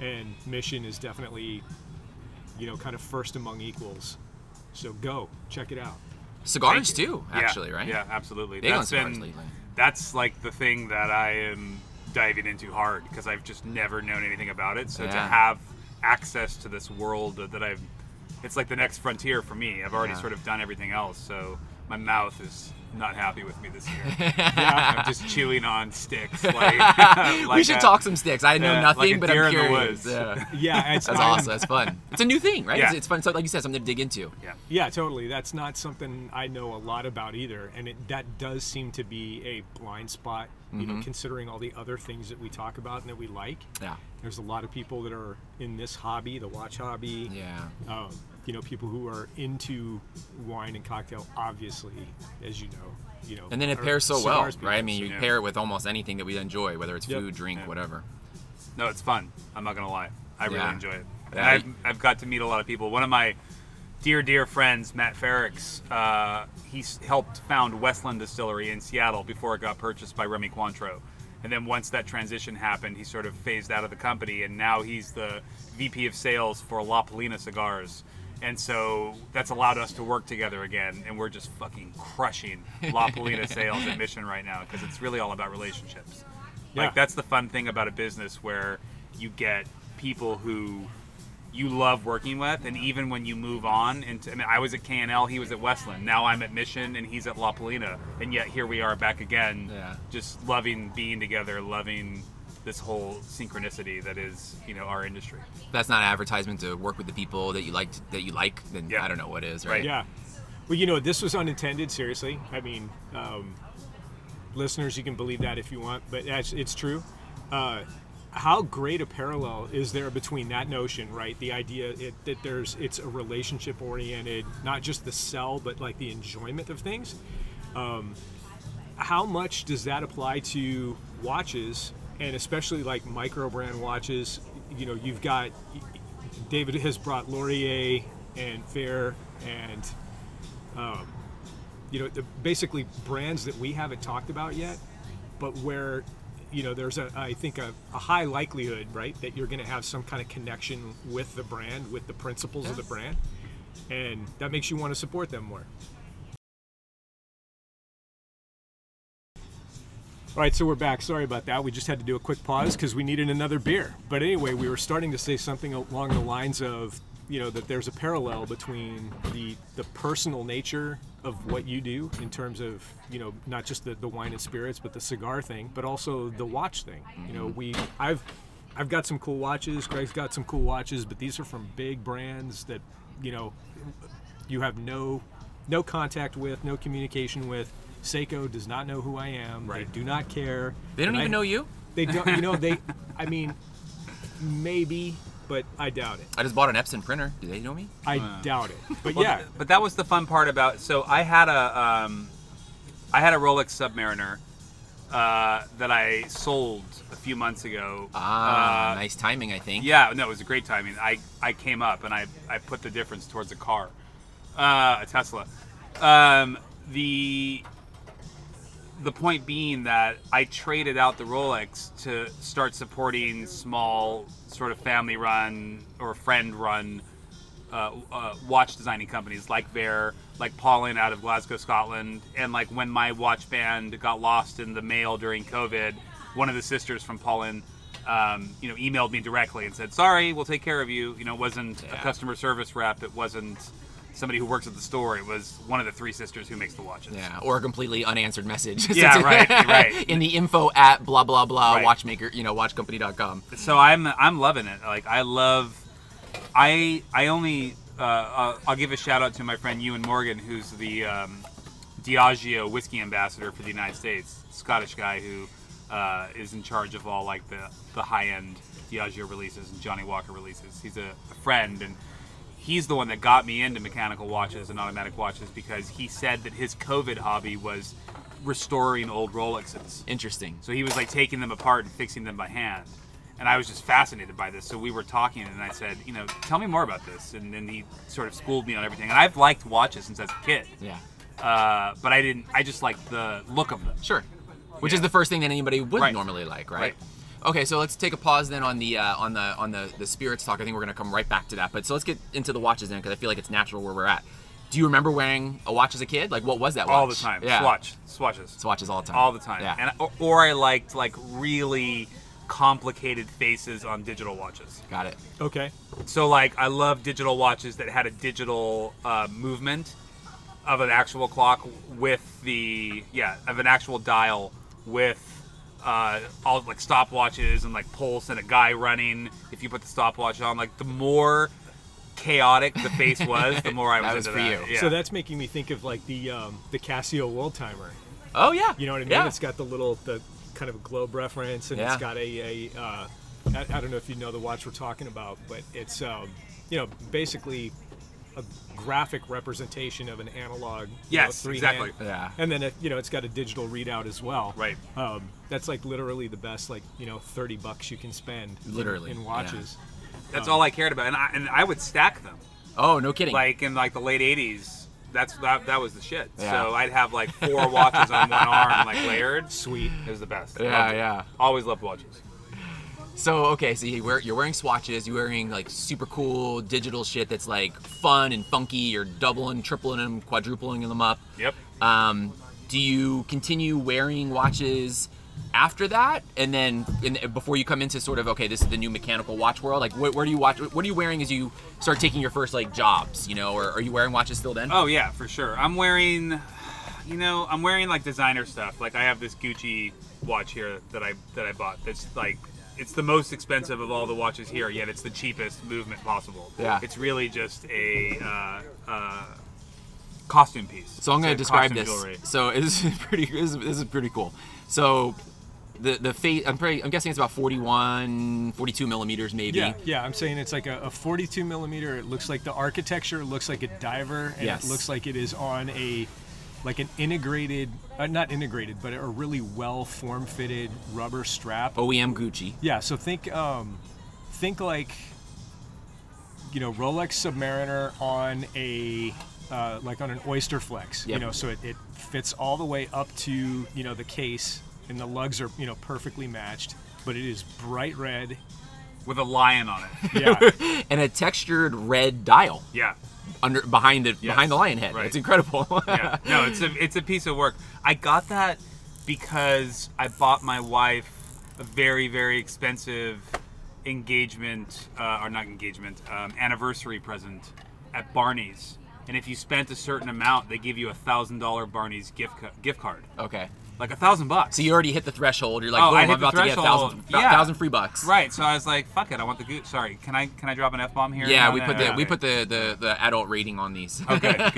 [SPEAKER 2] and Mission is definitely, you know, kind of first among equals. So go check it out.
[SPEAKER 1] Cigars
[SPEAKER 3] Thank you.
[SPEAKER 1] too,
[SPEAKER 3] Yeah,
[SPEAKER 1] actually, right?
[SPEAKER 3] Yeah, absolutely.
[SPEAKER 1] Big on
[SPEAKER 3] That's
[SPEAKER 1] cigars
[SPEAKER 3] been
[SPEAKER 1] lately.
[SPEAKER 3] that's like the thing that I am diving into hard because I've just never known anything about it. So to have access to this world that, that I've, it's like the next frontier for me. I've already
[SPEAKER 1] Yeah.
[SPEAKER 3] sort of done everything else, so my mouth is not happy with me this year. yeah, I'm just chewing on sticks. Like,
[SPEAKER 1] we should
[SPEAKER 3] a-
[SPEAKER 1] talk some sticks. I know
[SPEAKER 3] yeah,
[SPEAKER 1] nothing,
[SPEAKER 3] like a
[SPEAKER 1] but I'm
[SPEAKER 3] in the
[SPEAKER 1] curious.
[SPEAKER 3] woods.
[SPEAKER 1] Yeah.
[SPEAKER 2] Yeah, it's,
[SPEAKER 1] That's
[SPEAKER 2] I'm-
[SPEAKER 1] awesome. That's fun. It's a new thing, right?
[SPEAKER 3] Yeah.
[SPEAKER 1] It's, it's fun. So, like you said, something to dig into.
[SPEAKER 3] Yeah.
[SPEAKER 2] Yeah, totally. That's not something I know a lot about either, and it, that does seem to be a blind spot. You
[SPEAKER 1] Mm-hmm.
[SPEAKER 2] know, considering all the other things that we talk about and that we like.
[SPEAKER 1] Yeah.
[SPEAKER 2] There's a lot of people that are in this hobby, the watch hobby.
[SPEAKER 1] Yeah.
[SPEAKER 2] Um, you know, people who are into wine and cocktail, obviously, as you know. You know,
[SPEAKER 1] And then it pairs so well,
[SPEAKER 2] cigars
[SPEAKER 1] right? I mean, you
[SPEAKER 3] yeah.
[SPEAKER 1] pair it with almost anything that we enjoy, whether it's
[SPEAKER 2] Yep.
[SPEAKER 1] food, drink,
[SPEAKER 3] Yeah.
[SPEAKER 1] whatever.
[SPEAKER 3] No, it's fun. I'm not gonna lie. I really
[SPEAKER 1] Yeah.
[SPEAKER 3] enjoy it. And
[SPEAKER 1] Yeah.
[SPEAKER 3] I've, I've got to meet a lot of people. One of my dear, dear friends, Matt Ferrix, uh, he helped found Westland Distillery in Seattle before it got purchased by Remy Cointreau. And then once that transition happened, he sort of phased out of the company, and now he's the VP of sales for La Palina Cigars. And so that's allowed us to work together again, and we're just fucking crushing La Palina sales at Mission right now because it's really all about relationships.
[SPEAKER 2] Yeah.
[SPEAKER 3] Like that's the fun thing about a business where you get people who you love working with, and even when you move on, into I mean, I was at K&L, he was at Westland. Now I'm at Mission, and he's at La Palina, and yet here we are back again,
[SPEAKER 1] Yeah.
[SPEAKER 3] just loving being together, loving this whole synchronicity that is, you know, our industry.
[SPEAKER 1] If that's not advertisement to work with the people that you like that you like, then
[SPEAKER 3] Yeah.
[SPEAKER 1] I don't know what is, right?
[SPEAKER 3] Right.
[SPEAKER 2] Yeah. Well, you know, this was unintended. Seriously, I mean, um, listeners, you can believe that if you want, but that's, it's true. Uh, how great a parallel is there between that notion, right? The idea it, that there's it's a relationship oriented, not just the sell, but like the enjoyment of things. Um, how much does that apply to watches, and especially like micro brand watches? you know, you've got David has brought Lorier and Fair and um, you know, the, basically brands that we haven't talked about yet, but where you know there's a I think a, a high likelihood, right, that you're going to have some kind of connection with the brand, with the principles of the brand, and that makes you want to support them more. All right, so we're back. Sorry about that. We just had to do a quick pause because we needed another beer. But anyway, we were starting to say something along the lines of, you know, that there's a parallel between the the personal nature of what you do in terms of, you know, not just the, the wine and spirits, but the cigar thing, but also the watch thing. You know, we I've I've got some cool watches. Greg's got some cool watches, but these are from big brands that, you know, you have no no contact with, no communication with. Seiko does not know who I am.
[SPEAKER 3] Right.
[SPEAKER 2] They do not care.
[SPEAKER 1] They don't
[SPEAKER 2] And
[SPEAKER 1] even
[SPEAKER 2] I-
[SPEAKER 1] know you.
[SPEAKER 2] They don't. You know they. I mean, maybe, but I doubt it.
[SPEAKER 1] I just bought an Epson printer. Do they know me?
[SPEAKER 2] I doubt it. But
[SPEAKER 3] Well,
[SPEAKER 2] yeah,
[SPEAKER 3] but that was the fun part about. So I had a, um, I had a Rolex Submariner uh, that I sold a few months ago.
[SPEAKER 1] Ah,
[SPEAKER 3] Uh,
[SPEAKER 1] nice timing, I think.
[SPEAKER 3] Yeah, no, it was a great timing. I, I came up and I, I put the difference towards a car, uh, a Tesla. Um, the the point being that I traded out the Rolex to start supporting small, sort of family run or friend run uh, uh, watch designing companies like Vaer, like Paulin out of Glasgow, Scotland, and like when my watch band got lost in the mail during COVID, one of the sisters from Paulin, um, you know, emailed me directly and said, "Sorry, we'll take care of you." You know, it wasn't a customer service rep, it wasn't somebody who works at the store. It was one of the three sisters who makes the watches.
[SPEAKER 1] Yeah, or a completely unanswered message.
[SPEAKER 3] Yeah, right, right.
[SPEAKER 1] In the info at blah blah blah
[SPEAKER 3] Right.
[SPEAKER 1] watchmaker, you know, watchcompany.com.
[SPEAKER 3] so I'm I'm loving it. Like I love, I I only uh, uh, I'll give a shout out to my friend Ewan Morgan, who's the um, Diageo whiskey ambassador for the United States, Scottish guy who uh, is in charge of all like the the high end Diageo releases and Johnnie Walker releases. He's a, a friend and. He's the one that got me into mechanical watches and automatic watches because he said that his COVID hobby was restoring old Rolexes.
[SPEAKER 1] Interesting.
[SPEAKER 3] So he was like taking them apart and fixing them by hand. And I was just fascinated by this. So we were talking, and I said, you know, tell me more about this. And then he sort of schooled me on everything. And I've liked watches since I was a kid,
[SPEAKER 1] Yeah.
[SPEAKER 3] uh, but I didn't. I just liked the look of them.
[SPEAKER 1] Sure. Which
[SPEAKER 3] Yeah.
[SPEAKER 1] is the first thing that anybody would
[SPEAKER 3] Right.
[SPEAKER 1] normally like, right?
[SPEAKER 3] Right.
[SPEAKER 1] Okay, so let's take a pause then on the uh, on the on the the spirits talk. I think we're gonna come right back to that. But so let's get into the watches then, because I feel like it's natural where we're at. Do you remember wearing a watch as a kid? Like, what was that watch?
[SPEAKER 3] All the time.
[SPEAKER 1] Yeah.
[SPEAKER 3] Swatch. Swatches.
[SPEAKER 1] Swatches all the time.
[SPEAKER 3] All the time.
[SPEAKER 1] Yeah.
[SPEAKER 3] And or, or I liked like really complicated faces on digital watches.
[SPEAKER 1] Got it.
[SPEAKER 2] okay.
[SPEAKER 3] So like I love digital watches that had a digital uh, movement of an actual clock with the yeah of an actual dial with uh, all like stopwatches and like pulse and a guy running. If you put the stopwatch on, like the more chaotic the face was, the more I was
[SPEAKER 1] That was
[SPEAKER 3] into
[SPEAKER 1] for
[SPEAKER 3] that.
[SPEAKER 1] you.
[SPEAKER 3] Yeah.
[SPEAKER 2] So that's making me think of like the um, the Casio World Timer.
[SPEAKER 1] Oh yeah.
[SPEAKER 2] You know what I mean?
[SPEAKER 1] Yeah.
[SPEAKER 2] It's got the little the kind of globe reference, and
[SPEAKER 1] Yeah.
[SPEAKER 2] it's got a, a uh, I, I don't know if you know the watch we're talking about, but it's um, you know basically a graphic representation of an analog. you know,
[SPEAKER 3] Yes, exactly.
[SPEAKER 2] hand-
[SPEAKER 1] Yeah.
[SPEAKER 2] And then it, you know it's got a digital readout as well.
[SPEAKER 3] Right.
[SPEAKER 2] Um, that's like literally the best like you know thirty bucks you can spend.
[SPEAKER 1] Literally,
[SPEAKER 2] in
[SPEAKER 1] yeah.
[SPEAKER 2] watches.
[SPEAKER 3] That's all I cared about, and I, and I would stack them
[SPEAKER 1] Oh no kidding.
[SPEAKER 3] like in like the late '80s. That's that, that was the shit.
[SPEAKER 1] Yeah.
[SPEAKER 3] So I'd have like four watches on one arm, like layered.
[SPEAKER 2] Sweet.
[SPEAKER 3] It was the best.
[SPEAKER 1] Yeah, yeah.
[SPEAKER 3] Always loved watches.
[SPEAKER 1] So okay, so you wear, you're wearing swatches. You're wearing like super cool digital shit that's like fun and funky. You're doubling, tripling them, quadrupling them up.
[SPEAKER 3] Yep.
[SPEAKER 1] Um, do you continue wearing watches after that, and then in, before you come into sort of okay, this is the new mechanical watch world? Like, where, where do you watch? What are you wearing as you start taking your first like jobs? You know, or are you wearing watches still then?
[SPEAKER 3] Oh yeah, for sure. I'm wearing, you know, I'm wearing like designer stuff. Like I have this Gucci watch here that I that I bought. That's like, it's the most expensive of all the watches here. Yet it's the cheapest movement possible.
[SPEAKER 1] Yeah.
[SPEAKER 3] It's really just a uh, uh, costume piece.
[SPEAKER 1] So I'm going to describe this.
[SPEAKER 3] jewelry.
[SPEAKER 1] So this is pretty. This is, this is pretty cool. So the the face. I'm pretty. I'm guessing it's about 41, 42 millimeters maybe.
[SPEAKER 2] Yeah, yeah. I'm saying it's like a, a 42 millimeter. It looks like the architecture looks like a diver, and
[SPEAKER 1] Yes.
[SPEAKER 2] it looks like it is on a like an integrated, uh, not integrated, but a really well form fitted rubber strap.
[SPEAKER 1] OEM Gucci.
[SPEAKER 2] Yeah. So think, um, think like you know Rolex Submariner on a uh, like on an Oyster Flex.
[SPEAKER 1] Yep.
[SPEAKER 2] You know, so it, it fits all the way up to you know the case, and the lugs are you know perfectly matched. But it is bright red.
[SPEAKER 3] with a lion on it.
[SPEAKER 2] Yeah,
[SPEAKER 1] and a textured red dial
[SPEAKER 3] Yeah.
[SPEAKER 1] Under behind the behind the lion head.
[SPEAKER 3] right.
[SPEAKER 1] It's incredible.
[SPEAKER 3] yeah. No, it's a it's a piece of work. I got that because I bought my wife a very very expensive engagement uh, or not engagement um, anniversary present at Barney's. And if you spent a certain amount, they give you a thousand dollar Barney's gift gift card,
[SPEAKER 1] okay.
[SPEAKER 3] Like a thousand bucks.
[SPEAKER 1] So you already hit the threshold. You're like,
[SPEAKER 3] Oh,
[SPEAKER 1] boom,
[SPEAKER 3] I the
[SPEAKER 1] about to get a thousand,
[SPEAKER 3] threshold. Yeah.
[SPEAKER 1] thousand free bucks.
[SPEAKER 3] right. So I was like, "Fuck it, I want the Gucci." Sorry, can I can I drop an f bomb here?
[SPEAKER 1] Yeah, we put the we put the, the the adult rating on these.
[SPEAKER 3] Okay,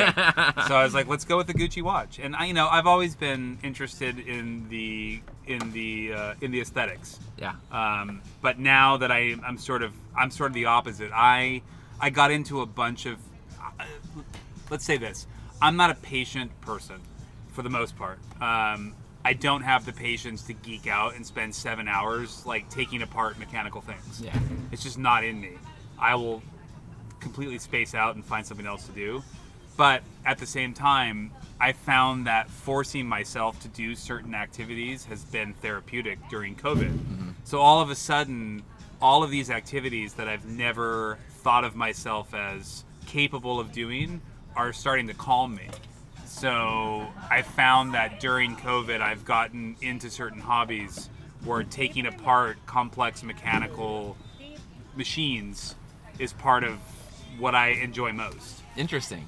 [SPEAKER 3] so I was like, let's go with the Gucci watch. And I, you know, I've always been interested in the in the uh, in the aesthetics.
[SPEAKER 1] yeah.
[SPEAKER 3] Um, but now that I, I'm sort of I'm sort of the opposite. I I got into a bunch of uh, let's say this. I'm not a patient person for the most part. Um, I don't have the patience to geek out and spend seven hours like taking apart mechanical things.
[SPEAKER 1] Yeah.
[SPEAKER 3] It's just not in me. I will completely space out and find something else to do. But at the same time, I found that forcing myself to do certain activities has been therapeutic during COVID. Mm-hmm. So all of a sudden, all of these activities that I've never thought of myself as capable of doing are starting to calm me. So I found that during COVID, I've gotten into certain hobbies where taking apart complex mechanical machines is part of what I enjoy most.
[SPEAKER 1] Interesting.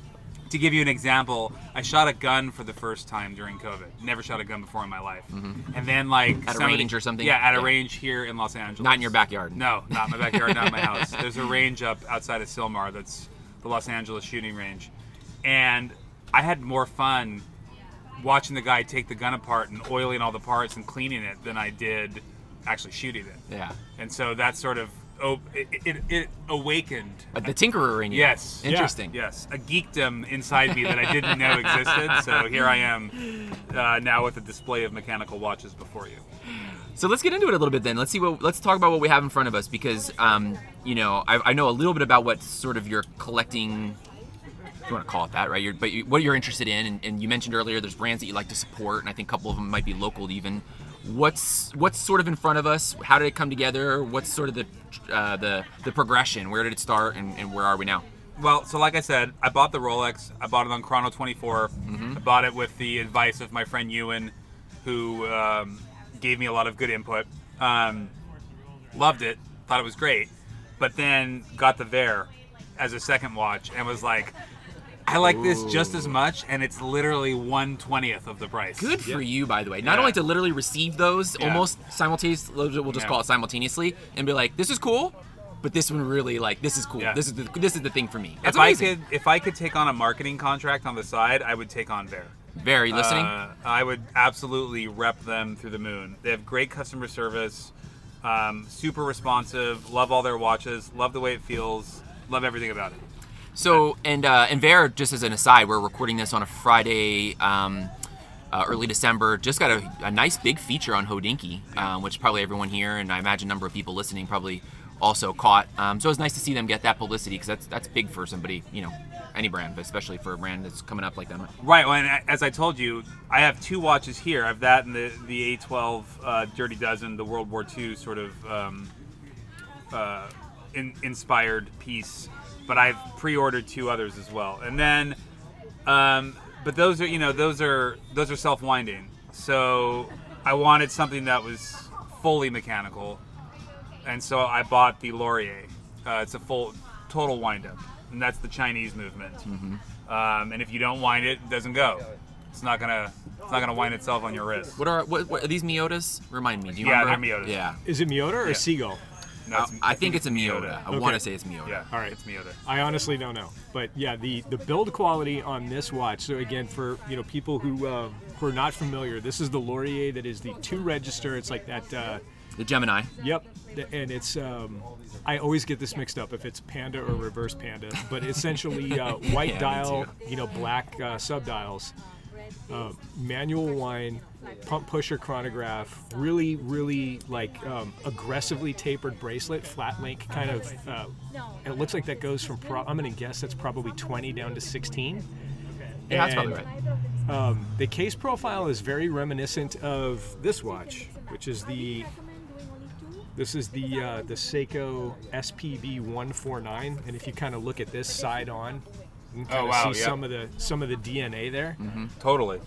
[SPEAKER 3] To give you an example, I shot a gun for the first time during COVID. Never shot a gun before in my life. And then like
[SPEAKER 1] Mm-hmm. At a
[SPEAKER 3] somebody-
[SPEAKER 1] range or something?
[SPEAKER 3] Yeah, at a range here in Los Angeles.
[SPEAKER 1] Not in your backyard.
[SPEAKER 3] No, not in my backyard, not in my house. There's a range up outside of Sylmar that's the Los Angeles shooting range. And I had more fun watching the guy take the gun apart and oiling all the parts and cleaning it than I did actually shooting it.
[SPEAKER 1] Yeah.
[SPEAKER 3] And so that sort of oh, it, it, it awakened.
[SPEAKER 1] But the tinkerer in you.
[SPEAKER 3] Yes. Yeah.
[SPEAKER 1] Interesting.
[SPEAKER 3] Yes, a geekdom inside me that I didn't know existed. So here I am uh, now with a display of mechanical watches before you.
[SPEAKER 1] So let's get into it a little bit then. Let's see what let's talk about what we have in front of us because um, you know I, I know a little bit about what sort of your collecting. You want to call it that, right? You're, but you, what you're interested in, and, and you mentioned earlier, there's brands that you like to support, and I think a couple of them might be local even. What's what's sort of in front of us? How did it come together? What's sort of the uh, the the progression? Where did it start, and, and where are we now?
[SPEAKER 3] Well, so like I said, I bought the Rolex. I bought it on Chrono 24. I bought it with the advice of my friend Ewan, who um, gave me a lot of good input. Um, loved it, thought it was great, but then got the Vaer as a second watch and was like, I like this just as much, and it's literally one twentieth of the price.
[SPEAKER 1] Good for you, by the way. Not
[SPEAKER 3] Yeah.
[SPEAKER 1] only to literally receive those
[SPEAKER 3] Yeah.
[SPEAKER 1] almost simultaneously, we'll just
[SPEAKER 3] Yeah.
[SPEAKER 1] call it simultaneously, and be like, "This is cool," but this one really like this is cool.
[SPEAKER 3] Yeah.
[SPEAKER 1] This is the this is the thing for me. That's
[SPEAKER 3] If I could, if I could take on a marketing contract on the side, I would take on Vaer.
[SPEAKER 1] Very listening.
[SPEAKER 3] Uh, I would absolutely rep them through the moon. They have great customer service, um, super responsive. Love all their watches. Love the way it feels. Love everything about it.
[SPEAKER 1] So and uh, and Vera, just as an aside, we're recording this on a Friday, um, uh, early December. Just got a, a nice big feature on Hodinkee, um, which probably everyone here and I imagine a number of people listening probably also caught. Um, so was nice to see them get that publicity because that's that's big for somebody, you know, any brand, but especially for a brand that's coming up like them.
[SPEAKER 3] Right. Well, and as I told you, I have two watches here. I have that and the the A12 uh, Dirty Dozen, the World War II sort of um, uh, in, inspired piece. But I've pre-ordered two others as well, and then, um, but those are you know those are those are self-winding. So I wanted something that was fully mechanical, and so I bought the Lorier. Uh, it's a full total wind-up, and that's the Chinese movement. Um, and if you don't wind it, it doesn't go. It's not gonna it's not gonna wind itself on your wrist.
[SPEAKER 1] What are what, what are these Miyotas? Remind me. Do you
[SPEAKER 3] Yeah,
[SPEAKER 1] remember?
[SPEAKER 3] they're Miyotas.
[SPEAKER 1] Yeah.
[SPEAKER 2] is it Miyota or
[SPEAKER 3] Yeah.
[SPEAKER 2] Seagull?
[SPEAKER 3] No,
[SPEAKER 1] I, I think it's a Miyota. I
[SPEAKER 2] Okay.
[SPEAKER 1] want to say it's Miyota.
[SPEAKER 3] Yeah,
[SPEAKER 2] All right.
[SPEAKER 3] it's Miyota.
[SPEAKER 2] I honestly don't know, but yeah, the the build quality on this watch. So again, for you know people who uh, who are not familiar, this is the Lorier that is the two register. It's like that. Uh,
[SPEAKER 1] The Gemini.
[SPEAKER 2] Yep, and it's um, I always get this mixed up if it's panda or reverse panda, but essentially uh, white
[SPEAKER 1] Yeah,
[SPEAKER 2] dial, you know, black uh, subdials, uh, manual wine, pump pusher chronograph, really, really like um, aggressively tapered bracelet, flat link kind of. Uh, it looks like that goes from. Pro- I'm gonna guess that's probably 20 down to 16.
[SPEAKER 1] Yeah, that's probably right.
[SPEAKER 2] Um, the case profile is very reminiscent of this watch, which is the. This is the uh, the Seiko SPB 149, and if you kind of look at this side on, you can kind
[SPEAKER 3] Oh,
[SPEAKER 2] of
[SPEAKER 3] wow,
[SPEAKER 2] see
[SPEAKER 3] yeah.
[SPEAKER 2] some of the some of the DNA there. Mm-hmm.
[SPEAKER 3] Totally.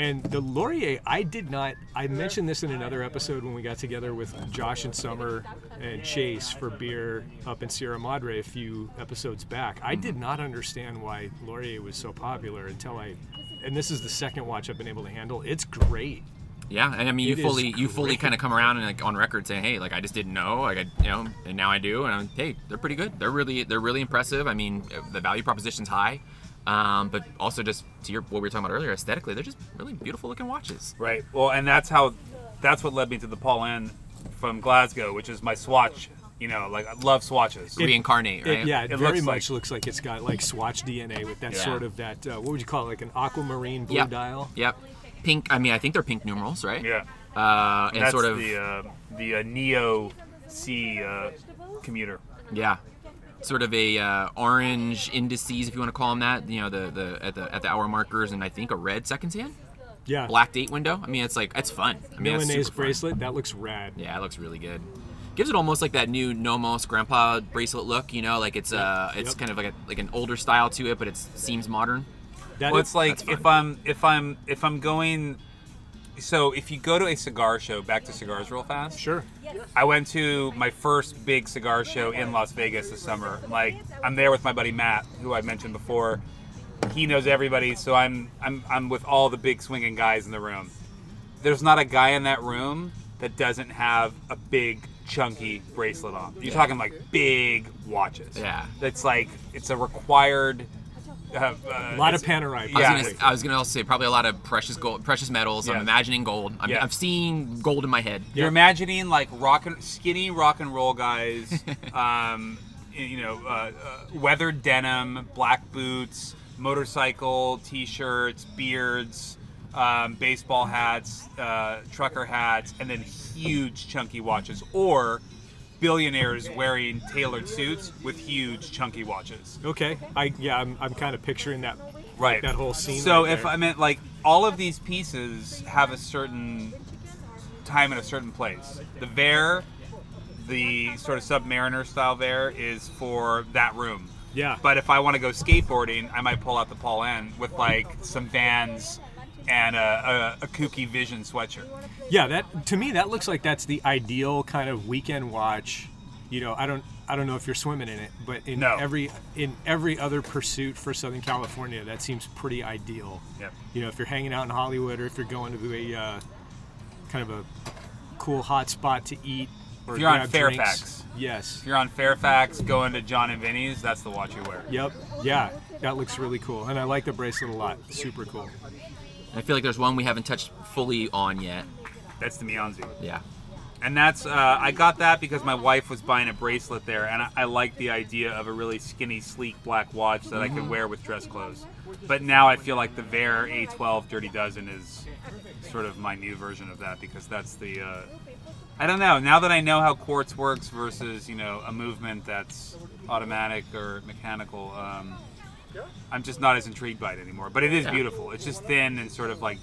[SPEAKER 2] And the Lorier, I did not. I mentioned this in another episode when we got together with Josh and Summer and Chase for beer up in Sierra Madre a few episodes back. I did mm-hmm. not understand why Lorier was so popular until I. And this is the second watch I've been able to handle. It's great.
[SPEAKER 1] Yeah, and I mean, you
[SPEAKER 2] It is
[SPEAKER 1] fully you fully kind of come around and like on record saying, "Hey, like I just didn't know, like I, you know, and now I do." And I'm, hey, they're pretty good. They're really they're really impressive. I mean, the value proposition's high, um, but also just to your what we were talking about earlier, aesthetically, they're just really beautiful looking watches.
[SPEAKER 3] Right. Well, and that's how, that's what led me to the Paulin from Glasgow, which is my swatch. You know, like I love swatches.
[SPEAKER 1] Reincarnate, right?
[SPEAKER 2] It, yeah, it,
[SPEAKER 3] It
[SPEAKER 2] very
[SPEAKER 3] looks
[SPEAKER 2] much
[SPEAKER 3] like-
[SPEAKER 2] looks like it's got like Swatch DNA with that
[SPEAKER 1] Yeah.
[SPEAKER 2] sort of that. Uh, what would you call it? Like an aquamarine blue
[SPEAKER 1] Yep.
[SPEAKER 2] dial.
[SPEAKER 1] Yep. Pink. I mean, I think they're pink numerals, right?
[SPEAKER 3] yeah.
[SPEAKER 1] Uh, and
[SPEAKER 3] That's
[SPEAKER 1] sort of
[SPEAKER 3] the uh, the uh, Neo C uh, commuter.
[SPEAKER 1] Yeah, sort of a uh, orange indices, if you want to call them that. You know, the the at the at the hour markers, and I think a red seconds hand,
[SPEAKER 2] Yeah.
[SPEAKER 1] black date window. I mean, it's like it's fun. I mean, it's
[SPEAKER 2] Milanese
[SPEAKER 1] super fun.
[SPEAKER 2] bracelet. That looks rad.
[SPEAKER 1] Yeah, it looks really good. Gives it almost like that new Nomos grandpa bracelet look. You know, like it's uh, it's
[SPEAKER 2] Yep.
[SPEAKER 1] kind of like a, like an older style to it, but it seems modern.
[SPEAKER 2] That
[SPEAKER 3] Well,
[SPEAKER 2] is-
[SPEAKER 3] it's like if I'm if I'm if I'm going. So if you go to a cigar show, back to cigars real fast.
[SPEAKER 2] sure.
[SPEAKER 3] I went to my first big cigar show in Las Vegas this summer. Like I'm there with my buddy Matt, who I mentioned before. He knows everybody, so I'm I'm I'm with all the big swinging guys in the room. There's not a guy in that room that doesn't have a big chunky bracelet on. You're talking like big watches.
[SPEAKER 1] Yeah.
[SPEAKER 3] That's like it's a required. Uh, uh,
[SPEAKER 2] A lot of
[SPEAKER 3] it's-
[SPEAKER 2] Panerai.
[SPEAKER 1] I
[SPEAKER 3] Yeah.
[SPEAKER 1] was, gonna, I was gonna also say probably a lot of precious gold, precious metals. I'm imagining gold. I'm,
[SPEAKER 3] Yeah.
[SPEAKER 1] I'm seeing gold in my head.
[SPEAKER 3] You're
[SPEAKER 2] Yep.
[SPEAKER 3] imagining like rock and skinny rock and roll guys, um, you know, uh, uh, weathered denim, black boots, motorcycle t-shirts, beards, um, baseball hats, uh, trucker hats, and then huge chunky watches, or billionaires wearing tailored suits with huge chunky watches.
[SPEAKER 2] Okay. I yeah. I'm, I'm kind of picturing that.
[SPEAKER 3] Right.
[SPEAKER 2] That whole scene.
[SPEAKER 3] So
[SPEAKER 2] right
[SPEAKER 3] if
[SPEAKER 2] there.
[SPEAKER 3] I meant like all of these pieces have a certain time in a certain place. The Vaer, the sort of Submariner style Vaer, is for that room.
[SPEAKER 2] Yeah.
[SPEAKER 3] But if I want to go skateboarding, I might pull out the Paulin with like some Vans and a, a, a kooky Vision sweatshirt.
[SPEAKER 2] Yeah, that to me that looks like that's the ideal kind of weekend watch. You know, I don't I don't know if you're swimming in it, but in
[SPEAKER 3] No.
[SPEAKER 2] every in every other pursuit for Southern California, that seems pretty ideal.
[SPEAKER 3] Yep.
[SPEAKER 2] You know, if you're hanging out in Hollywood or if you're going to a uh, kind of a cool hot spot to eat or
[SPEAKER 3] If you're on Fairfax.
[SPEAKER 2] drinks. Yes.
[SPEAKER 3] If you're on Fairfax going to Jon and Vinny's, that's the watch you wear.
[SPEAKER 2] Yep. Yeah, that looks really cool, and I like the bracelet a lot. Super cool.
[SPEAKER 1] I feel like there's one we haven't touched fully on yet.
[SPEAKER 3] That's the Miansai.
[SPEAKER 1] Yeah.
[SPEAKER 3] And that's uh, I got that because my wife was buying a bracelet there, and I, I like the idea of a really skinny, sleek black watch that I could wear with dress clothes. But now I feel like the Vaer A12 Dirty Dozen is sort of my new version of that because that's the. Uh, I don't know. Now that I know how quartz works versus you know a movement that's automatic or mechanical, um, I'm just not as intrigued by it anymore. But it is
[SPEAKER 1] Yeah.
[SPEAKER 3] beautiful. It's just thin and sort of like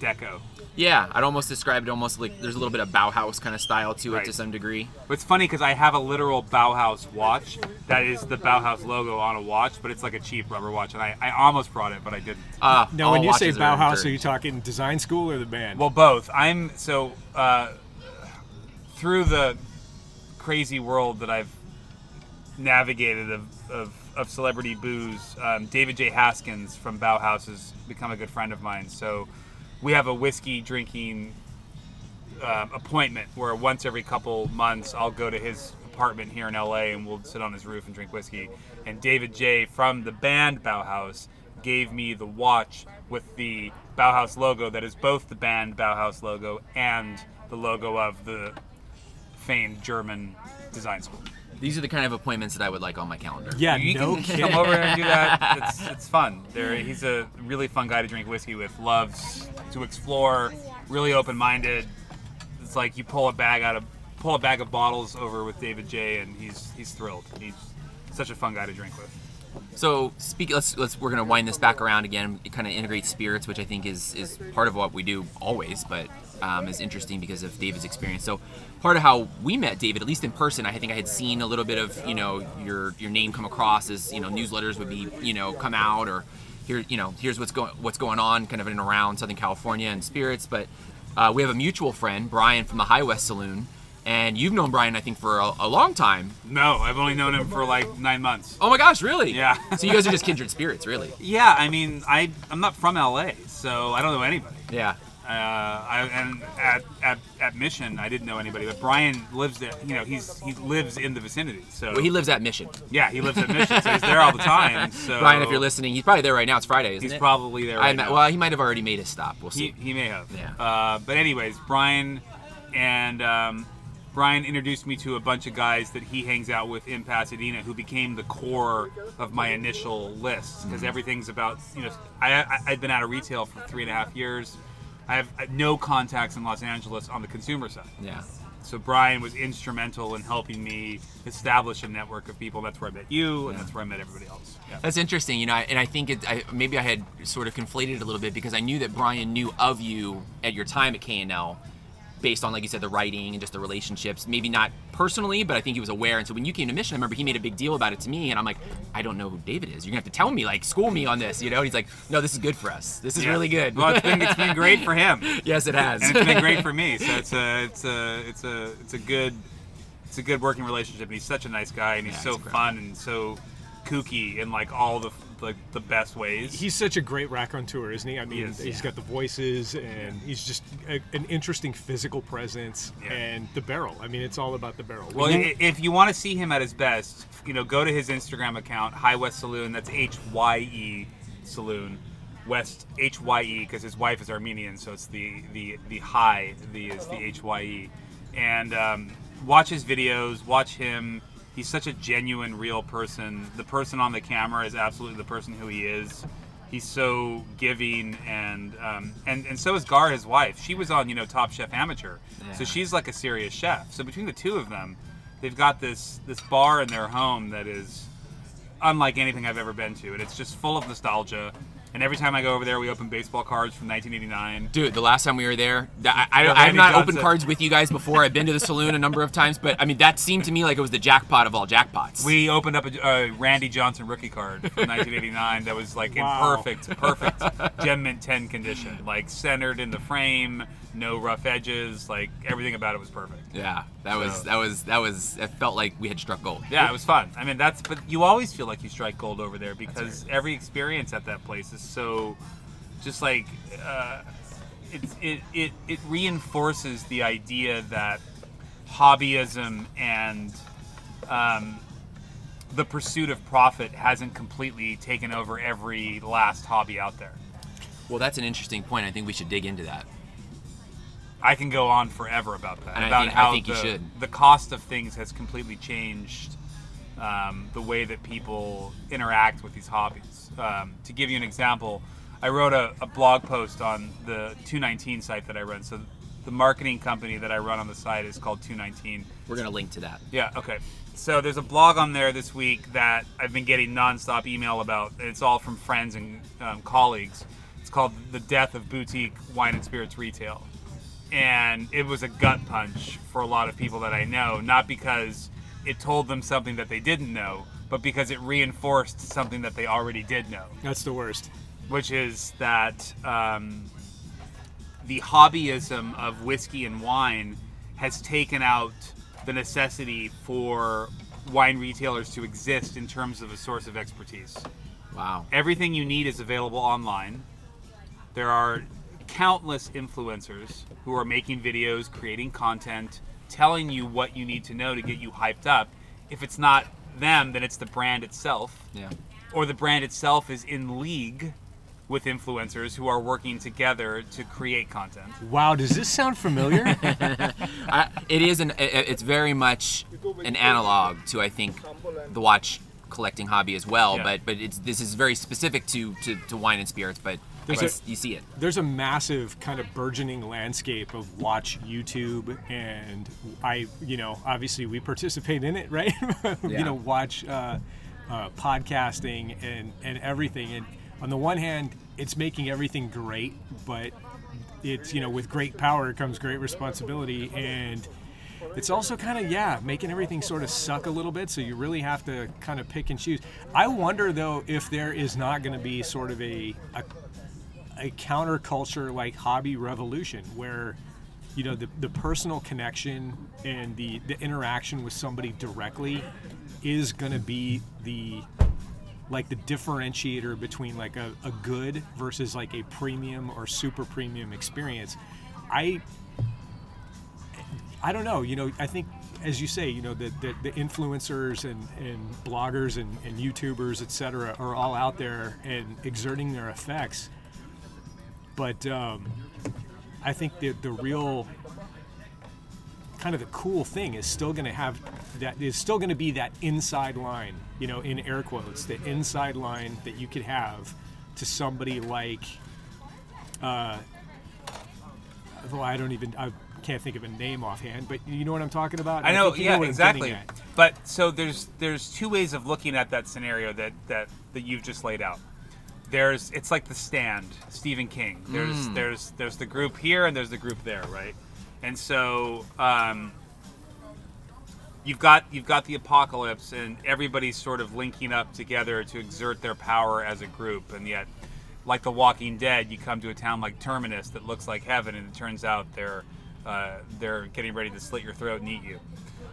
[SPEAKER 3] deco.
[SPEAKER 1] Yeah, I'd almost describe it almost like there's a little bit of Bauhaus kind of style to it
[SPEAKER 3] Right.
[SPEAKER 1] to some degree.
[SPEAKER 3] But it's funny because I have a literal Bauhaus watch that is the Bauhaus logo on a watch, but it's like a cheap rubber watch, and I, I almost brought it, but I didn't.
[SPEAKER 1] Uh,
[SPEAKER 2] Now, when you say Bauhaus, are
[SPEAKER 1] encouraged.
[SPEAKER 2] you talking design school or the band?
[SPEAKER 3] Well, both. I'm so uh, through the crazy world that I've navigated of, of, of celebrity booze. Um, David J. Haskins from Bauhaus has become a good friend of mine. So we have a whiskey drinking um, appointment where once every couple months I'll go to his apartment here in LA and we'll sit on his roof and drink whiskey. And David J. from the band Bauhaus gave me the watch with the Bauhaus logo that is both the band Bauhaus logo and the logo of the famed German design school.
[SPEAKER 1] These are the kind of appointments that I would like on my calendar.
[SPEAKER 2] Yeah,
[SPEAKER 3] you
[SPEAKER 2] no
[SPEAKER 3] can
[SPEAKER 2] kidding.
[SPEAKER 3] come over and do that. It's, it's fun. There, he's a really fun guy to drink whiskey with. Loves to explore. Really open-minded. It's like you pull a bag out of pull a bag of bottles over with David J, and he's he's thrilled. He's such a fun guy to drink with.
[SPEAKER 1] So speak. Let's let's we're gonna wind this back around again. Kind of integrate spirits, which I think is is part of what we do always, but um, is interesting because of David's experience. So part of how we met David, at least in person, I think I had seen a little bit of you know your your name come across as you know newsletters would be you know come out or here you know here's what's going what's going on kind of in and around Southern California and spirits. But uh, we have a mutual friend, Brian from the Hye West Saloon. And you've known Brian, I think, for a, a long time.
[SPEAKER 3] No, I've only known him for like nine months.
[SPEAKER 1] Oh my gosh, really?
[SPEAKER 3] Yeah.
[SPEAKER 1] so you guys are just kindred spirits, really?
[SPEAKER 3] Yeah, I mean, I I'm not from LA, so I don't know anybody.
[SPEAKER 1] Yeah.
[SPEAKER 3] Uh, I, and at, at, at Mission, I didn't know anybody, but Brian lives there. You know, he's he lives in the vicinity. So
[SPEAKER 1] Well, he lives at Mission.
[SPEAKER 3] yeah, he lives at Mission, so he's there all the time. So
[SPEAKER 1] Brian, if you're listening, he's probably there right now. It's Friday, isn't it?
[SPEAKER 3] he's
[SPEAKER 1] it?
[SPEAKER 3] probably there. Right
[SPEAKER 1] ma-
[SPEAKER 3] now.
[SPEAKER 1] well, he might have already made his stop. We'll see.
[SPEAKER 3] he may have.
[SPEAKER 1] Yeah.
[SPEAKER 3] Uh, but anyways, Brian and um, Brian introduced me to a bunch of guys that he hangs out with in Pasadena, who became the core of my initial list because everything's about you know I, I I'd been out of retail for three and a half years. I have uh, no contacts in Los Angeles on the consumer side.
[SPEAKER 1] yeah.
[SPEAKER 3] So Brian was instrumental in helping me establish a network of people. That's where I met you, and that's where I met everybody else. Yeah.
[SPEAKER 1] That's interesting, you know, and I think it, I, maybe I had sort of conflated it a little bit because I knew that Brian knew of you at your time at K&L, based on, like you said, the writing and just the relationships. Maybe not personally, but I think he was aware. And so when you came to Mission, I remember he made a big deal about it to me, and I'm like, I don't know who David is. You're gonna have to tell me, like, school me on this, you know? And he's like, No, this is good for us. This is
[SPEAKER 3] Yeah.
[SPEAKER 1] really good.
[SPEAKER 3] Well, it's been, it's been great for him.
[SPEAKER 1] yes, it has.
[SPEAKER 3] and it's been great for me. So it's a it's a it's a it's a good it's a good working relationship. And he's such a nice guy, and he's
[SPEAKER 1] Yeah,
[SPEAKER 3] so fun and so kooky and like all the like the best ways.
[SPEAKER 2] He's such a great raconteur, isn't he? I mean,
[SPEAKER 3] is,
[SPEAKER 2] he's
[SPEAKER 3] yeah.
[SPEAKER 2] got the voices, and he's just a, an interesting physical presence.
[SPEAKER 3] Yeah.
[SPEAKER 2] And the barrel. I mean, it's all about the barrel.
[SPEAKER 3] well, if you want to see him at his best, you know, go to his Instagram account, Hye West Saloon. That's H Y E Saloon. West H Y E because his wife is Armenian, so it's the the the high the is the H Y E, and um, watch his videos. Watch him. He's such a genuine, real person. The person on the camera is absolutely the person who he is. He's so giving, and um, and and so is Gar, his wife. She was on you know Top Chef Amateur,
[SPEAKER 1] Yeah.
[SPEAKER 3] so she's like a serious chef. So between the two of them, they've got this this bar in their home that is unlike anything I've ever been to, and it's just full of nostalgia. And every time I go over there, we open baseball cards from 1989.
[SPEAKER 1] Dude, the last time we were there, th- I, I,
[SPEAKER 3] Yeah,
[SPEAKER 1] I have not
[SPEAKER 3] Johnson.
[SPEAKER 1] opened cards with you guys before. I've been to the saloon a number of times, but I mean, that seemed to me like it was the jackpot of all jackpots.
[SPEAKER 3] We opened up a, a Randy Johnson rookie card from 1989 that was like
[SPEAKER 2] Wow.
[SPEAKER 3] in perfect, perfect Gem Mint 10 condition, like centered in the frame, no rough edges, like everything about it was perfect.
[SPEAKER 1] yeah, that was that was that was. It felt like we had struck gold.
[SPEAKER 3] Yeah, it was fun. I mean, that's but you always feel like you strike gold over there because every experience at that place is so, just like, uh, it, it it it reinforces the idea that hobbyism and um, the pursuit of profit hasn't completely taken over every last hobby out there.
[SPEAKER 1] Well, that's an interesting point. I think we should dig into that.
[SPEAKER 3] I can go on forever about that.
[SPEAKER 1] And I
[SPEAKER 3] about
[SPEAKER 1] think- I
[SPEAKER 3] how
[SPEAKER 1] think you
[SPEAKER 3] the,
[SPEAKER 1] should.
[SPEAKER 3] the cost of things has completely changed um, the way that people interact with these hobbies. Um, to give you an example, I wrote a, a blog post on the 219 site that I run. So the marketing company that I run on the site is called 219.
[SPEAKER 1] We're gonna link to that.
[SPEAKER 3] Yeah, okay. So there's a blog on there this week that I've been getting nonstop email about. It's all from friends and um, colleagues. It's called The Death of Boutique Wine and Spirits Retail. And it was a gut punch for a lot of people that I know, not because it told them something that they didn't know, but because it reinforced something that they already did know
[SPEAKER 2] That's the worst.
[SPEAKER 3] which is that um, the hobbyism of whiskey and wine has taken out the necessity for wine retailers to exist in terms of a source of expertise.
[SPEAKER 1] Wow.
[SPEAKER 3] Everything you need is available online. There are countless influencers who are making videos, creating content, telling you what you need to know to get you hyped up. If it's not them, then it's the brand itself
[SPEAKER 1] Yeah.
[SPEAKER 3] or the brand itself is in league with influencers who are working together to create content.
[SPEAKER 2] Wow, does this sound familiar?
[SPEAKER 1] I, it is an. it- It's very much an analog to I think the watch collecting hobby as well.
[SPEAKER 3] Yeah.
[SPEAKER 1] But but it's this is very specific to to, to wine and spirits. But I
[SPEAKER 2] There's a-
[SPEAKER 1] you see it.
[SPEAKER 2] There's a massive kind of burgeoning landscape of watch YouTube, and I, you know, obviously we participate in it, right?
[SPEAKER 1] Yeah.
[SPEAKER 2] you know, watch uh, uh, podcasting and and everything. And on the one hand, it's making everything great, but it's you know, with great power comes great responsibility, and it's also kind of yeah making everything sort of suck a little bit so you really have to kind of pick and choose i wonder though if there is not going to be sort of a, a a counterculture like hobby revolution where you know the, the personal connection and the, the interaction with somebody directly is going to be the like the differentiator between like a, a good versus like a premium or super premium experience i I don't know. You know, I think, as you say, you know, the, the, the influencers and, and bloggers and, and YouTubers, et cetera, are all out there and exerting their effects. But um, I think the, the real kind of the cool thing is still going to have that is still going to be that inside line, you know, in air quotes, the inside line that you could have to somebody like uh, well, I don't even I can't think of a name offhand, but you know what I'm talking about.
[SPEAKER 3] I know, yeah,
[SPEAKER 2] I'm
[SPEAKER 3] exactly. But so there's there's two ways of looking at that scenario that that that you've just laid out. There's it's like the stand, Stephen King. There's there's there's the group here and there's the group there, right? And so um, you've got you've got the apocalypse and everybody's sort of linking up together to exert their power as a group, and yet. Like The Walking Dead, you come to a town like Terminus that looks like heaven, and it turns out they're uh, they're getting ready to slit your throat and eat you.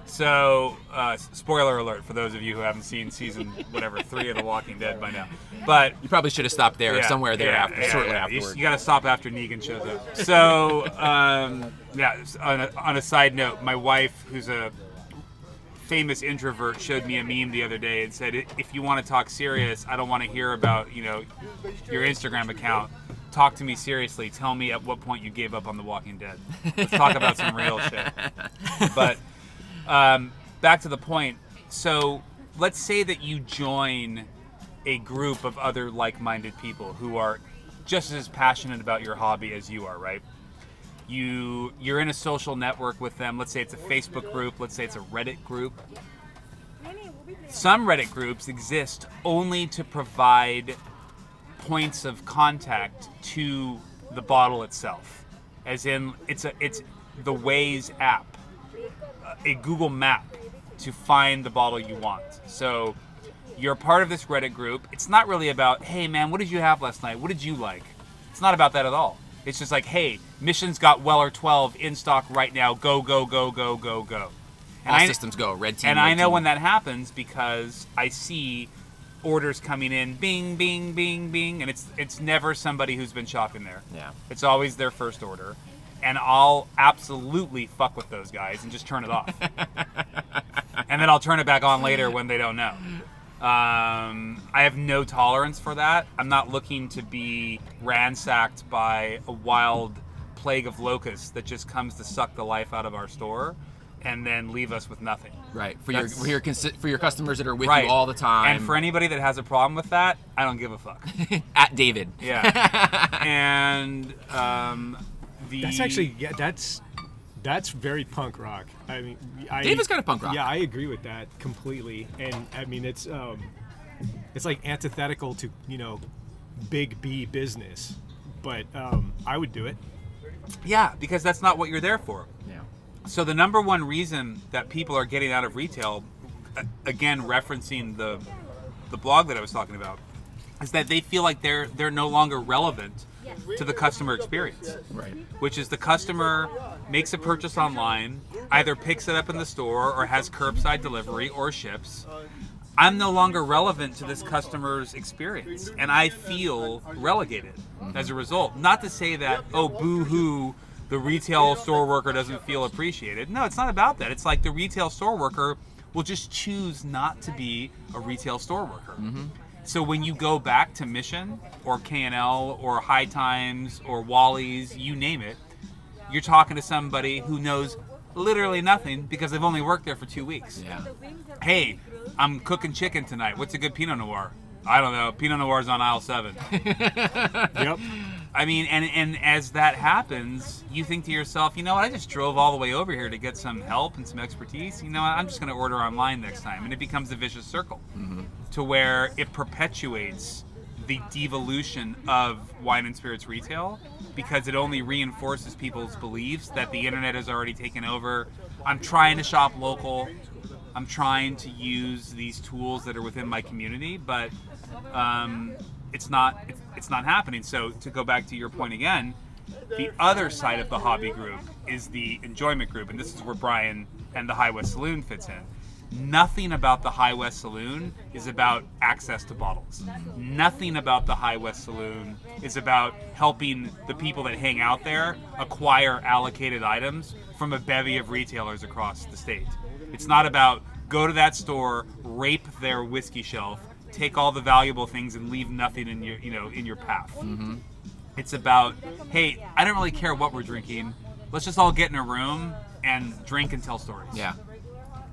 [SPEAKER 3] So, uh, spoiler alert for those of you who haven't seen season whatever three of The Walking Dead by now. But
[SPEAKER 1] You probably should have stopped there,
[SPEAKER 3] yeah,
[SPEAKER 1] somewhere thereafter,
[SPEAKER 3] yeah,
[SPEAKER 1] shortly
[SPEAKER 3] yeah. You,
[SPEAKER 1] afterward.
[SPEAKER 3] got to stop after Negan shows up. So, um, yeah. On a, on a side note, my wife, who's a famous introvert, showed me a meme the other day and said, "If you want to talk serious, I don't want to hear about you know your Instagram account." Talk to me seriously. Tell me at what point you gave up on The Walking Dead. Let's talk about some real shit. But um, back to the point. So let's say that you join a group of other like-minded people who are just as passionate about your hobby as you are, right? You you're in a social network with them. Let's say it's a Facebook group. Let's say it's a Reddit group. Some Reddit groups exist only to provide points of contact to the bottle itself, as in it's a it's the Waze app, a Google map to find the bottle you want. So you're part of this Reddit group. It's not really about, hey man, what did you have last night? What did you like? It's not about that at all. It's just like, hey, mission's got Weller 12 in stock right now. Go, go, go, go, go, go. And
[SPEAKER 1] All
[SPEAKER 3] I-
[SPEAKER 1] systems go. Red team.
[SPEAKER 3] and
[SPEAKER 1] red
[SPEAKER 3] I know
[SPEAKER 1] team.
[SPEAKER 3] when that happens because I see orders coming in, bing, bing, bing, bing, and it's it's never somebody who's been shopping there.
[SPEAKER 1] Yeah.
[SPEAKER 3] It's always their first order, and I'll absolutely fuck with those guys and just turn it off, and then I'll turn it back on later when they don't know. Um, I have no tolerance for that. I'm not looking to be ransacked by a wild plague of locusts that just comes to suck the life out of our store and then leave us with nothing.
[SPEAKER 1] Right for your for your consi- for your customers that are with
[SPEAKER 3] right
[SPEAKER 1] you all the time.
[SPEAKER 3] And for anybody that has a problem with that, I don't give a fuck.
[SPEAKER 1] at David.
[SPEAKER 3] Yeah. and um, the
[SPEAKER 2] That's actually yeah. That's that's very punk rock. I mean, I,
[SPEAKER 1] Dave is kinda punk rock.
[SPEAKER 2] Yeah, I agree with that completely. And I mean, it's um, it's like antithetical to you know, big B business. But um, I would do it.
[SPEAKER 3] yeah because that's not what you're there for.
[SPEAKER 1] Yeah.
[SPEAKER 3] So the number one reason that people are getting out of retail, again referencing the the blog that I was talking about, is that they feel like they're they're no longer relevant to the customer experience.
[SPEAKER 1] Right.
[SPEAKER 3] which is the customer makes a purchase online, either picks it up in the store or has curbside delivery or ships. I'm no longer relevant to this customer's experience, and I feel relegated as a result. Not to say that, oh, boo hoo, the retail store worker doesn't feel appreciated. No, it's not about that. It's like the retail store worker will just choose not to be a retail store worker. Mm-hmm. So when you go back to Mission or K&L or High Times or Wally's, you name it, you're talking to somebody who knows literally nothing because they've only worked there for two weeks.
[SPEAKER 1] Yeah.
[SPEAKER 3] Hey, I'm cooking chicken tonight. What's a good Pinot Noir? I don't know. Pinot Noir's on aisle seven.
[SPEAKER 2] Yep.
[SPEAKER 3] I mean, and and as that happens, you think to yourself, you know what? I just drove all the way over here to get some help and some expertise. You know. I'm just going to order online next time, and it becomes a vicious circle, to where it perpetuates the devolution of wine and spirits retail because it only reinforces people's beliefs that the internet has already taken over. I'm trying to shop local. I'm trying to use these tools that are within my community, but um, it's not it's, it's not happening. So to go back to your point again, the other side of the hobby group is the enjoyment group, and this is where Brian and the Hye West Saloon fits in. Nothing about the Hye West Saloon is about access to bottles. Nothing about the Hye West Saloon is about helping the people that hang out there acquire allocated items from a bevy of retailers across the state. It's not about go to that store, rape their whiskey shelf, take all the valuable things, and leave nothing in your you know in your path. It's about hey, I don't really care what we're drinking. Let's just all get in a room and drink and tell stories.
[SPEAKER 1] Yeah.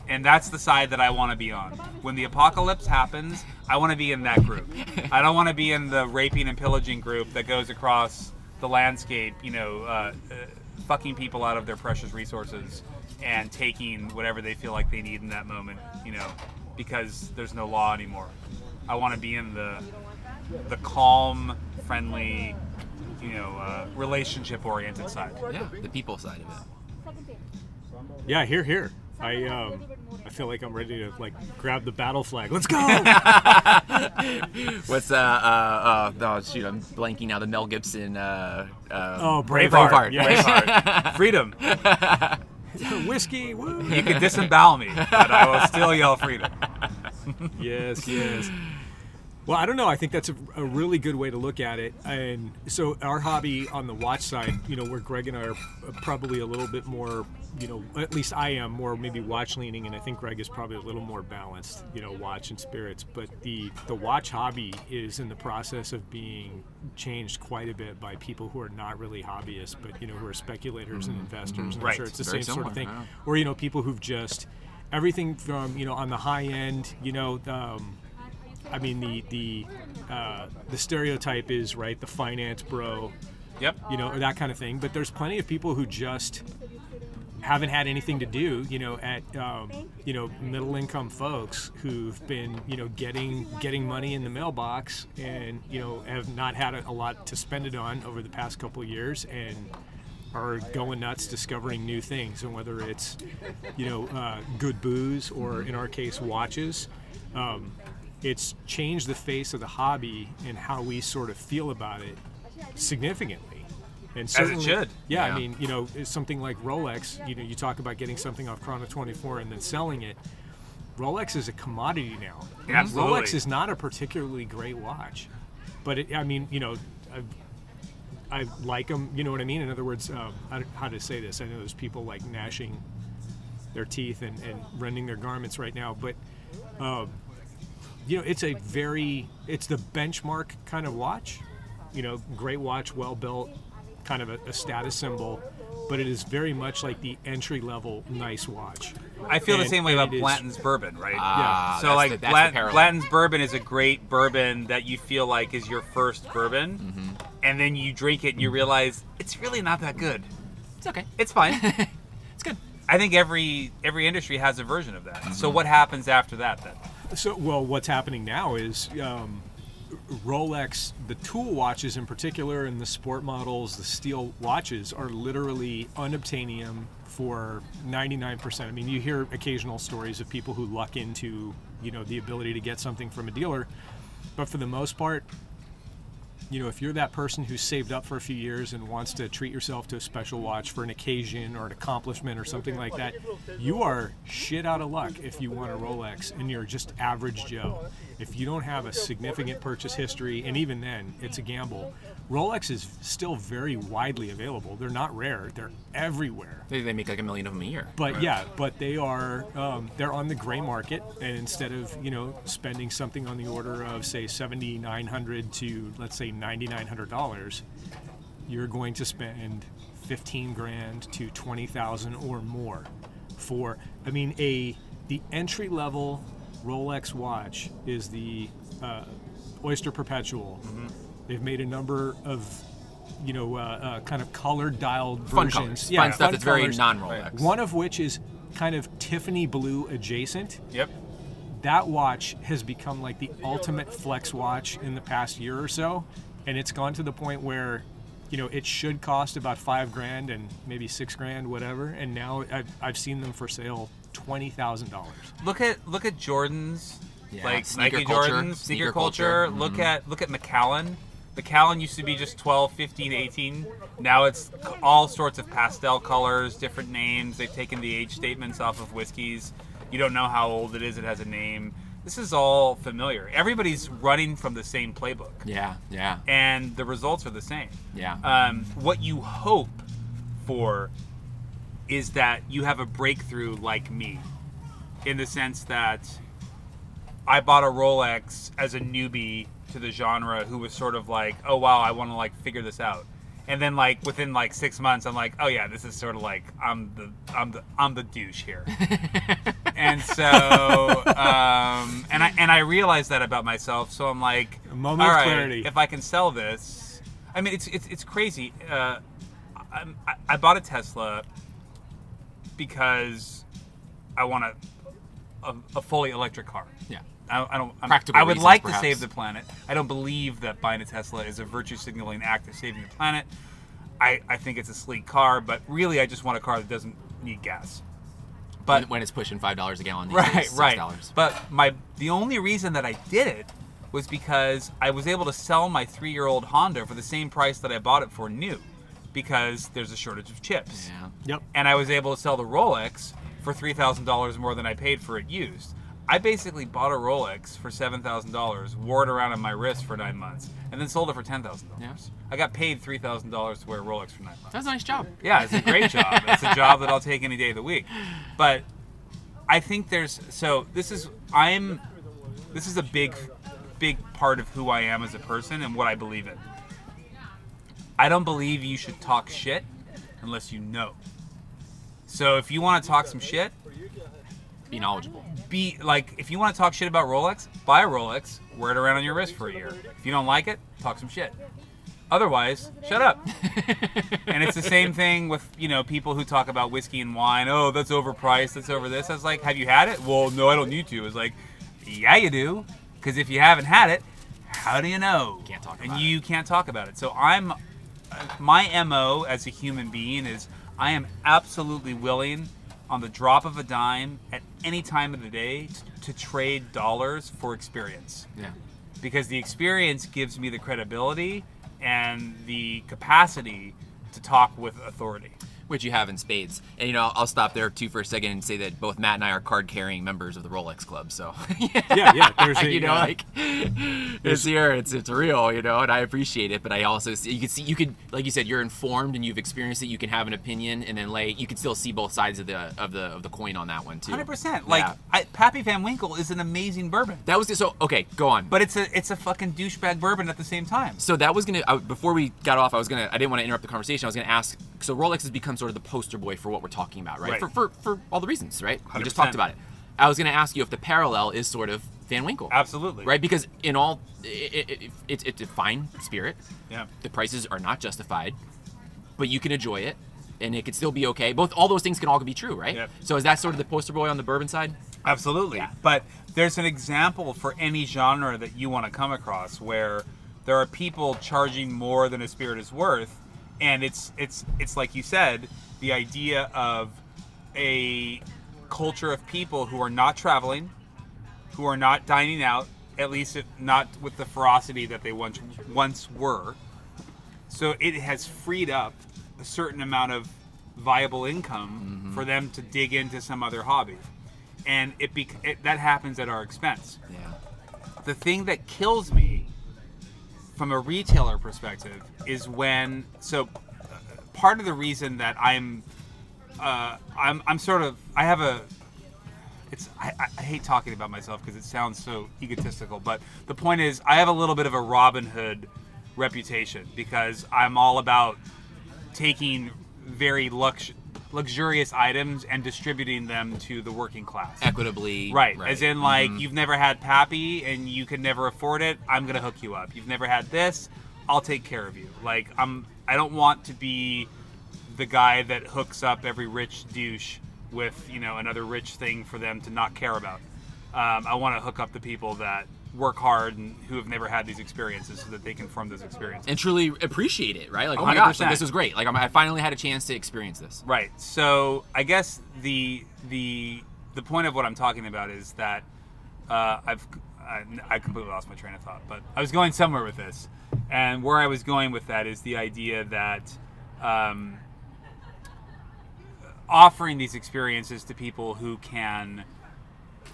[SPEAKER 3] And that's the side that I want to be on. When the apocalypse happens, I want to be in that group. I don't want to be in the raping and pillaging group that goes across the landscape, you know, uh, uh, fucking people out of their precious resources and taking whatever they feel like they need in that moment, you know, because there's no law anymore. I want to be in the the calm, friendly, you know, uh, relationship-oriented side.
[SPEAKER 1] Yeah. The people side of it.
[SPEAKER 2] Yeah, here, here. I um, I feel like I'm ready to like grab the battle flag. Let's go.
[SPEAKER 1] What's uh uh uh oh shoot I'm blanking now the Mel Gibson uh, uh
[SPEAKER 2] oh,
[SPEAKER 3] Braveheart.
[SPEAKER 2] Braveheart. Yeah.
[SPEAKER 3] Braveheart. Freedom.
[SPEAKER 2] Whiskey. Woo.
[SPEAKER 3] You can disembowel me, but I will still yell freedom.
[SPEAKER 2] yes, yes. Well, I don't know. I think that's a, a really good way to look at it. And so, our hobby on the watch side, you know, where Greg and I are probably a little bit more, you know, at least I am more maybe watch leaning, and I think Greg is probably a little more balanced, you know, watch and spirits. But the the watch hobby is in the process of being changed quite a bit by people who are not really hobbyists, but you know, who are speculators and investors. And
[SPEAKER 3] Right.
[SPEAKER 2] I'm sure it's the
[SPEAKER 1] Very
[SPEAKER 2] same sort of thing.
[SPEAKER 1] yeah.
[SPEAKER 2] Or you know, people who've just everything from you know on the high end, you know. Um, I mean the the uh, the stereotype is right the finance bro,
[SPEAKER 3] Yep.
[SPEAKER 2] you know, or that kind of thing. But there's plenty of people who just haven't had anything to do, you know, at um, you know middle income folks who've been you know getting getting money in the mailbox and you know have not had a, a lot to spend it on over the past couple of years and are going nuts discovering new things and whether it's you know uh, good booze or in our case watches um, it's changed the face of the hobby and how we sort of feel about it significantly and
[SPEAKER 3] it
[SPEAKER 2] certainly,
[SPEAKER 3] should.
[SPEAKER 2] yeah,
[SPEAKER 1] Yeah.
[SPEAKER 2] I mean, you know, it's something like Rolex. You know, you talk about getting something off Chrono 24 and then selling it. Rolex is a commodity now.
[SPEAKER 3] Absolutely.
[SPEAKER 2] Rolex is not a particularly great watch, but it, I mean, you know, I, I like them. You know what I mean? In other words, um, I, don't- how to say this? I know there's people like gnashing their teeth and, and rending their garments right now, but um, you know, it's a very, it's the benchmark kind of watch. You know, great watch, well built, kind of a, a status symbol, but it is very much like the entry level nice watch.
[SPEAKER 3] I feel the same way about
[SPEAKER 2] it is-
[SPEAKER 3] Blanton's bourbon, right?
[SPEAKER 1] Ah,
[SPEAKER 3] so
[SPEAKER 1] that's
[SPEAKER 3] like
[SPEAKER 1] the, that's
[SPEAKER 3] Blant-
[SPEAKER 1] the.
[SPEAKER 3] Blanton's bourbon is a great bourbon that you feel like is your first bourbon,
[SPEAKER 1] Mm-hmm.
[SPEAKER 3] and then you drink it and you realize it's really not that good.
[SPEAKER 1] It's okay.
[SPEAKER 3] It's fine.
[SPEAKER 1] It's good.
[SPEAKER 3] I think every every industry has a version of that. So
[SPEAKER 1] Mm-hmm.
[SPEAKER 3] what happens after that then?
[SPEAKER 2] So, well, what's happening now is um, Rolex, the tool watches in particular, and the sport models, the steel watches, are literally unobtainium for 99%. I mean, you hear occasional stories of people who luck into, you know, the ability to get something from a dealer, but for the most part, you know, if you're that person who's saved up for a few years and wants to treat yourself to a special watch for an occasion or an accomplishment or something like that, you are shit out of luck if you want a Rolex and you're just average Joe. if you don't have a significant purchase history, and even then, it's a gamble. Rolex is still very widely available. They're not rare. They're everywhere.
[SPEAKER 1] They, they make like a million of them a year.
[SPEAKER 2] But yeah, but they are um, they're on the gray market, and instead of you know spending something on the order of say seventy nine hundred to let's say ninety nine hundred dollars, you're going to spend fifteen grand to twenty thousand or more for. I mean, a the entry level Rolex watch is the uh, Oyster Perpetual. They've made a number of you know uh, uh, kind of colored dialed
[SPEAKER 1] Fun
[SPEAKER 2] versions.
[SPEAKER 1] colors. Fun stuff that's very non-Rolex.
[SPEAKER 2] One of which is kind of Tiffany blue adjacent.
[SPEAKER 3] Yep.
[SPEAKER 2] That watch has become like the ultimate flex watch in the past year or so, and it's gone to the point where, you know, it should cost about five grand and maybe six grand, whatever. And now I've, I've seen them for sale twenty thousand dollars.
[SPEAKER 3] Look at look at Jordans,
[SPEAKER 1] Yeah,
[SPEAKER 3] like
[SPEAKER 1] sneaker
[SPEAKER 3] Nike
[SPEAKER 1] culture,
[SPEAKER 3] Jordans,
[SPEAKER 1] sneaker
[SPEAKER 3] sneaker
[SPEAKER 1] culture.
[SPEAKER 3] culture. Look at look at Macallan. Macallan used to be just 12, 15, 18. Now it's all sorts of pastel colors, different names. They've taken the age statements off of whiskeys. You don't know how old it is. It has a name. This is all familiar. Everybody's running from the same playbook,
[SPEAKER 1] Yeah, yeah,
[SPEAKER 3] and the results are the same.
[SPEAKER 1] yeah.
[SPEAKER 3] um, what you hope for is that you have a breakthrough like me in the sense that I bought a Rolex as a newbie to the genre who was sort of like, oh wow, I want to like figure this out. And then like within like six months, I'm like, oh yeah, this is sort of like I'm the I'm the I'm the douche here. and so um, and I and I realized that about myself. So I'm like,
[SPEAKER 2] A moment
[SPEAKER 3] all
[SPEAKER 2] of
[SPEAKER 3] right,
[SPEAKER 2] clarity.
[SPEAKER 3] if I can sell this, I mean, it's it's, it's crazy. Uh, I, I, I bought a Tesla because I want a, a, a fully electric car.
[SPEAKER 1] yeah.
[SPEAKER 3] I, I don't. I'm,
[SPEAKER 1] Practical
[SPEAKER 3] I would
[SPEAKER 1] reasons,
[SPEAKER 3] like
[SPEAKER 1] perhaps.
[SPEAKER 3] to save the planet. I don't believe that buying a Tesla is a virtue signaling act of saving the planet. I, I think it's a sleek car, but really, I just want a car that doesn't need gas. But
[SPEAKER 1] when, when it's pushing five dollars a gallon, these
[SPEAKER 3] right,
[SPEAKER 1] days,
[SPEAKER 3] right.
[SPEAKER 1] $6.
[SPEAKER 3] But my the only reason that I did it was because I was able to sell my three-year-old Honda for the same price that I bought it for new, because there's a shortage of chips
[SPEAKER 1] Yeah.
[SPEAKER 2] Yep.
[SPEAKER 3] and I was able to sell the Rolex for three thousand dollars more than I paid for it used. I basically bought a Rolex for seven thousand dollars, wore it around on my wrist for nine months, and then sold it for ten thousand
[SPEAKER 1] Yeah.
[SPEAKER 3] dollars. I got paid three thousand dollars to wear a Rolex for nine months.
[SPEAKER 1] That's a nice job.
[SPEAKER 3] Yeah, it's a great job. It's a job that I'll take any day of the week. But I think there's so this is I'm this is a big big part of who I am as a person and what I believe in. I don't believe you should talk shit unless you know. So if you want to talk some shit,
[SPEAKER 1] Be knowledgeable.
[SPEAKER 3] be like if you want to talk shit about Rolex, buy a Rolex, wear it around on your wrist for a year. If you don't like it, talk some shit. Otherwise, shut up. and it's the same thing with you know people who talk about whiskey and wine. Oh, that's overpriced. That's over this. I was like, have you had it? Well, no, I don't need to. It's like, yeah, you do. Because if you haven't had it, how do you know?
[SPEAKER 1] Can't talk about it.
[SPEAKER 3] And you can't talk about it. So I'm, my mo as a human being is I am absolutely willing, on the drop of a dime, at any time of the day, to trade dollars for experience
[SPEAKER 1] Yeah.
[SPEAKER 3] because the experience gives me the credibility and the capacity to talk with authority.
[SPEAKER 1] Which you have in spades. And you know, I'll stop there too for a second and say that both Matt and I are card carrying members of the Rolex Club. So
[SPEAKER 2] Yeah, yeah. There's a,
[SPEAKER 1] you know,
[SPEAKER 2] uh,
[SPEAKER 1] like it's here, it's it's real, you know, and I appreciate it. But I also see you can see you could, like you said, you're informed and you've experienced it. You can have an opinion, and then lay you can still see both sides of the of the of the coin on that one too.
[SPEAKER 3] Hundred percent. Like
[SPEAKER 1] Yeah.
[SPEAKER 3] I, Pappy Van Winkle is an amazing bourbon,
[SPEAKER 1] that was so okay. Go on.
[SPEAKER 3] but it's a it's a fucking douchebag bourbon at the same time.
[SPEAKER 1] So that was gonna I, before we got off. I was gonna I didn't want to interrupt the conversation. I was gonna ask. So Rolex has become sort of the poster boy for what we're talking about, right?
[SPEAKER 3] Right.
[SPEAKER 1] For, for for all the reasons, right? We just talked about it. I was gonna ask you if the parallel is sort of Van Winkle,
[SPEAKER 3] Absolutely.
[SPEAKER 1] right? Because in all, it, it, it, it's it's a fine spirit.
[SPEAKER 3] Yeah.
[SPEAKER 1] The prices are not justified, but you can enjoy it, and it could still be okay. Both all those things can all be true, right?
[SPEAKER 3] Yep.
[SPEAKER 1] So is that sort of the poster boy on the bourbon side?
[SPEAKER 3] Absolutely. Yeah. But there's an example for any genre that you want to come across where there are people charging more than a spirit is worth, and it's it's it's like you said, the idea of a culture of people who are not traveling, who are not dining out, at least not with the ferocity that they once once were. So it has freed up a certain amount of viable income mm-hmm. for them to dig into some other hobby, and it, bec- it that happens at our expense.
[SPEAKER 1] Yeah.
[SPEAKER 3] the thing that kills me from a retailer perspective is when so part of the reason that I'm uh, I'm I'm sort of I have a it's I, I- I hate talking about myself because it sounds so egotistical, but the point is I have a little bit of a Robin Hood reputation because I'm all about taking very lux- luxurious items and distributing them to the working class.
[SPEAKER 1] Equitably.
[SPEAKER 3] Right. As in, like,
[SPEAKER 1] Mhm.
[SPEAKER 3] you've never had Pappy and you can never afford it. I'm gonna hook you up. You've never had this. I'll take care of you. Like, I'm. I don't want to be the guy that hooks up every rich douche with you know another rich thing for them to not care about. Um, I want to hook up the people that work hard and who have never had these experiences so that they can form those experiences.
[SPEAKER 1] and truly appreciate it, right? Like,
[SPEAKER 3] Oh
[SPEAKER 1] oh
[SPEAKER 3] my
[SPEAKER 1] my gosh,
[SPEAKER 3] gosh,
[SPEAKER 1] like, this was great. Like, I'm, I finally had a chance to experience this.
[SPEAKER 3] Right. So I guess the the the point of what I'm talking about is that uh, I've I, I completely lost my train of thought, but I was going somewhere with this, and where I was going with that is the idea that um, offering these experiences to people who can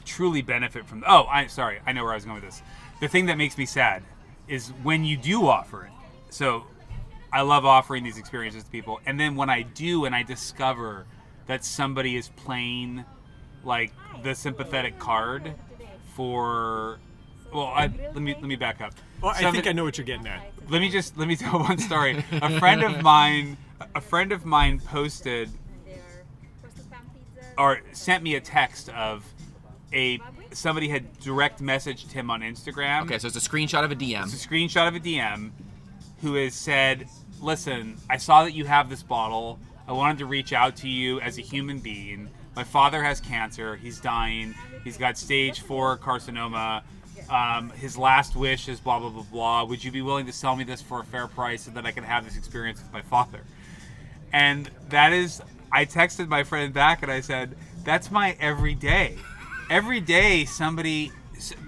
[SPEAKER 3] truly benefit from. Oh, I'm sorry, I know where I was going with this. The thing that makes me sad is when you do offer it. So I love offering these experiences to people, and then when I do, and I discover that somebody is playing like the sympathetic card for. Well, I, let me let me back up.
[SPEAKER 2] Well, I
[SPEAKER 3] Some-
[SPEAKER 2] think I know what you're getting at.
[SPEAKER 3] let me just let me tell one story. A friend of mine, a friend of mine posted or sent me a text of a somebody had direct messaged him on Instagram.
[SPEAKER 1] Okay, so it's a screenshot of a DM.
[SPEAKER 3] It's a screenshot of a DM who has said, "Listen, I saw that you have this bottle. I wanted to reach out to you as a human being. My father has cancer. He's dying. He's got stage four carcinoma. Um, his last wish is blah blah blah blah. Would you be willing to sell me this for a fair price so that I can have this experience with my father?" And that is, I texted my friend back and I said, "That's my everyday. Every day, somebody,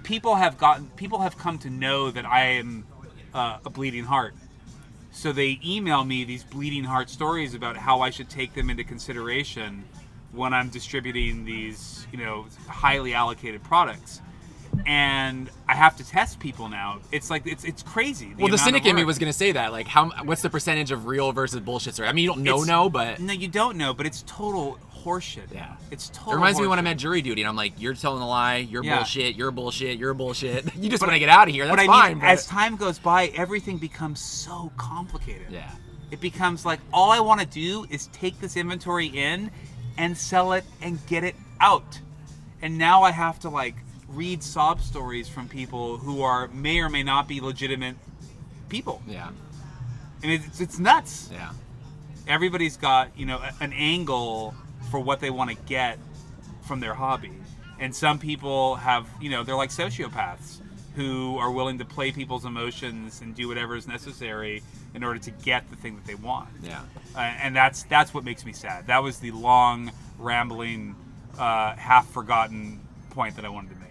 [SPEAKER 3] people have gotten, people have come to know that I am uh, a bleeding heart. So they email me these bleeding heart stories about how I should take them into consideration when I'm distributing these, you know, highly allocated products." And I have to test people now. It's like it's it's crazy.
[SPEAKER 1] well, the cynic in me was going to say that. Like, how? What's the percentage of real versus bullshit story? I mean, you don't know,
[SPEAKER 3] It's-
[SPEAKER 1] no, but
[SPEAKER 3] No, you don't know, but it's total horseshit.
[SPEAKER 1] Yeah.
[SPEAKER 3] It's total.
[SPEAKER 1] it reminds me when I'm at jury duty and I'm like, you're telling a lie, you're
[SPEAKER 3] Yeah.
[SPEAKER 1] bullshit, you're bullshit, you're bullshit. you just want to get out of here. That's
[SPEAKER 3] but I
[SPEAKER 1] fine.
[SPEAKER 3] mean,
[SPEAKER 1] but-
[SPEAKER 3] as time goes by, everything becomes so complicated.
[SPEAKER 1] yeah.
[SPEAKER 3] It becomes like all I want to do is take this inventory in and sell it and get it out. And now I have to like read sob stories from people who are may or may not be legitimate people.
[SPEAKER 1] Yeah.
[SPEAKER 3] And it's, it's nuts.
[SPEAKER 1] Yeah.
[SPEAKER 3] everybody's got you know a- an angle for what they want to get from their hobby and some people have you know they're like sociopaths who are willing to play people's emotions and do whatever is necessary in order to get the thing that they want
[SPEAKER 1] Yeah.
[SPEAKER 3] uh, and that's that's what makes me sad that was the long rambling uh, half forgotten point that i wanted to make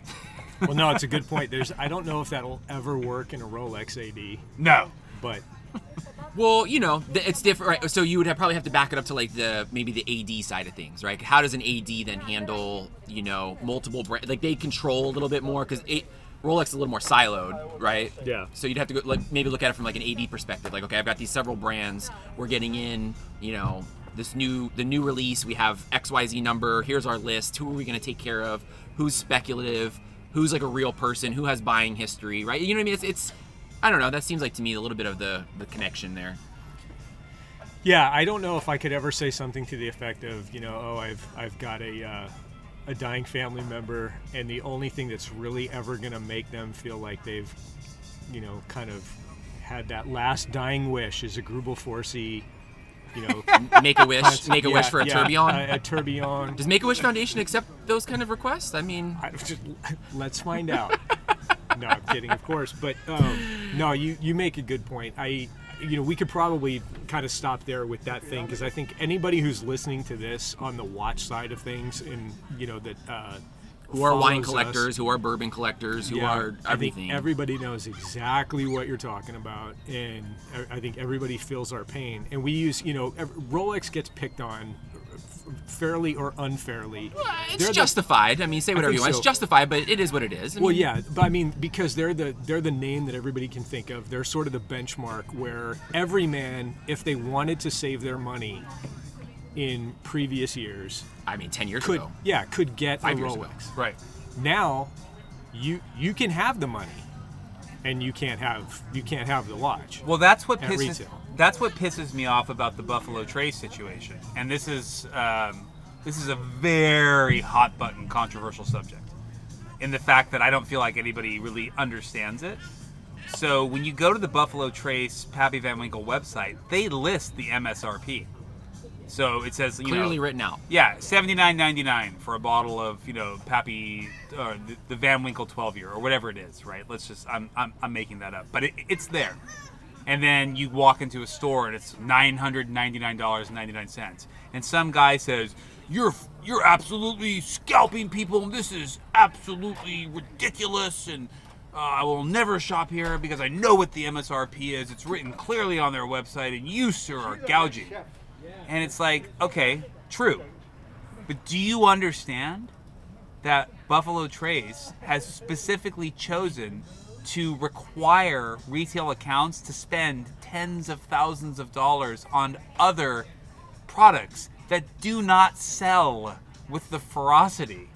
[SPEAKER 2] Well, no, it's a good point. There's, I don't know if that'll ever work in a Rolex AD,
[SPEAKER 3] no
[SPEAKER 2] but
[SPEAKER 1] Well, you know, it's different. Right? So you would have, probably have to back it up to like the maybe the AD side of things, right? How does an AD then handle, you know, multiple brand? Like they control a little bit more because Rolex is a little more siloed, right?
[SPEAKER 2] Yeah.
[SPEAKER 1] So you'd have to go, like maybe look at it from like an AD perspective. Like, okay, I've got these several brands. We're getting in, you know, this new the new release. We have X Y Z number. Here's our list. Who are we going to take care of? Who's speculative? Who's like a real person? Who has buying history? Right? You know what I mean? It's it's. I don't know. That seems like to me a little bit of the the connection there.
[SPEAKER 2] yeah, I don't know if I could ever say something to the effect of, you know, oh, I've, I've got a, uh, a dying family member, and the only thing that's really ever to make them feel like they've, you know, kind of had that last dying wish is a Greubel Forsey, you know,
[SPEAKER 1] Make a wish. Make a wish for a
[SPEAKER 2] yeah,
[SPEAKER 1] tourbillon.
[SPEAKER 2] A, a tourbillon.
[SPEAKER 1] Does Make a Wish Foundation accept those kind of requests? I mean,
[SPEAKER 2] I, just, let's find out. no, I'm kidding, of course. But um, no, you you make a good point. I, you know, we could probably kind of stop there with that thing because I think anybody who's listening to this on the watch side of things, and you know that uh,
[SPEAKER 1] who are wine
[SPEAKER 2] follows us,
[SPEAKER 1] collectors, who are bourbon collectors, who
[SPEAKER 2] yeah,
[SPEAKER 1] are
[SPEAKER 2] I think
[SPEAKER 1] everything.
[SPEAKER 2] everybody knows exactly what you're talking about, and I- think everybody feels our pain. And we use, you know, Rolex gets picked on fairly or unfairly.
[SPEAKER 1] It's
[SPEAKER 2] they're the-
[SPEAKER 1] justified. I mean, say whatever you want.
[SPEAKER 2] so.
[SPEAKER 1] It's justified, but it is what it is. I
[SPEAKER 2] Well,
[SPEAKER 1] mean,
[SPEAKER 2] yeah, but I mean because they're the they're the name that everybody can think of. They're sort of the benchmark where every man, if they wanted to save their money in previous years,
[SPEAKER 1] I mean, ten years
[SPEAKER 2] could
[SPEAKER 1] ago.
[SPEAKER 2] yeah could get
[SPEAKER 1] Five
[SPEAKER 2] a
[SPEAKER 1] years ago.
[SPEAKER 2] Rolex.
[SPEAKER 3] Right.
[SPEAKER 2] Now, you you can have the money, and you can't have you can't have the watch.
[SPEAKER 3] Well, that's what
[SPEAKER 2] At
[SPEAKER 3] pisses
[SPEAKER 2] retail.
[SPEAKER 3] that's what pisses me off about the Buffalo Trace situation, and this is um, this is a very hot button controversial subject, in the fact that I don't feel like anybody really understands it. So when you go to the Buffalo Trace Pappy Van Winkle website, they list the MSRP. So it says you
[SPEAKER 1] Clearly
[SPEAKER 3] know,
[SPEAKER 1] written out.
[SPEAKER 3] yeah, seventy nine ninety nine for a bottle of you know Pappy or the, the Van Winkle twelve year or whatever it is, right? Let's just I'm I'm, I'm making that up, but it, it's there. And then you walk into a store and it's nine hundred ninety nine dollars and ninety nine cents, and some guy says you're you're absolutely scalping people, and this is absolutely ridiculous, and uh, I will never shop here because I know what the MSRP is. It's written clearly on their website, and you sir are gouging. And it's like, okay, true. But do you understand that Buffalo Trace has specifically chosen to require retail accounts to spend tens of thousands of dollars on other products that do not sell with the ferocity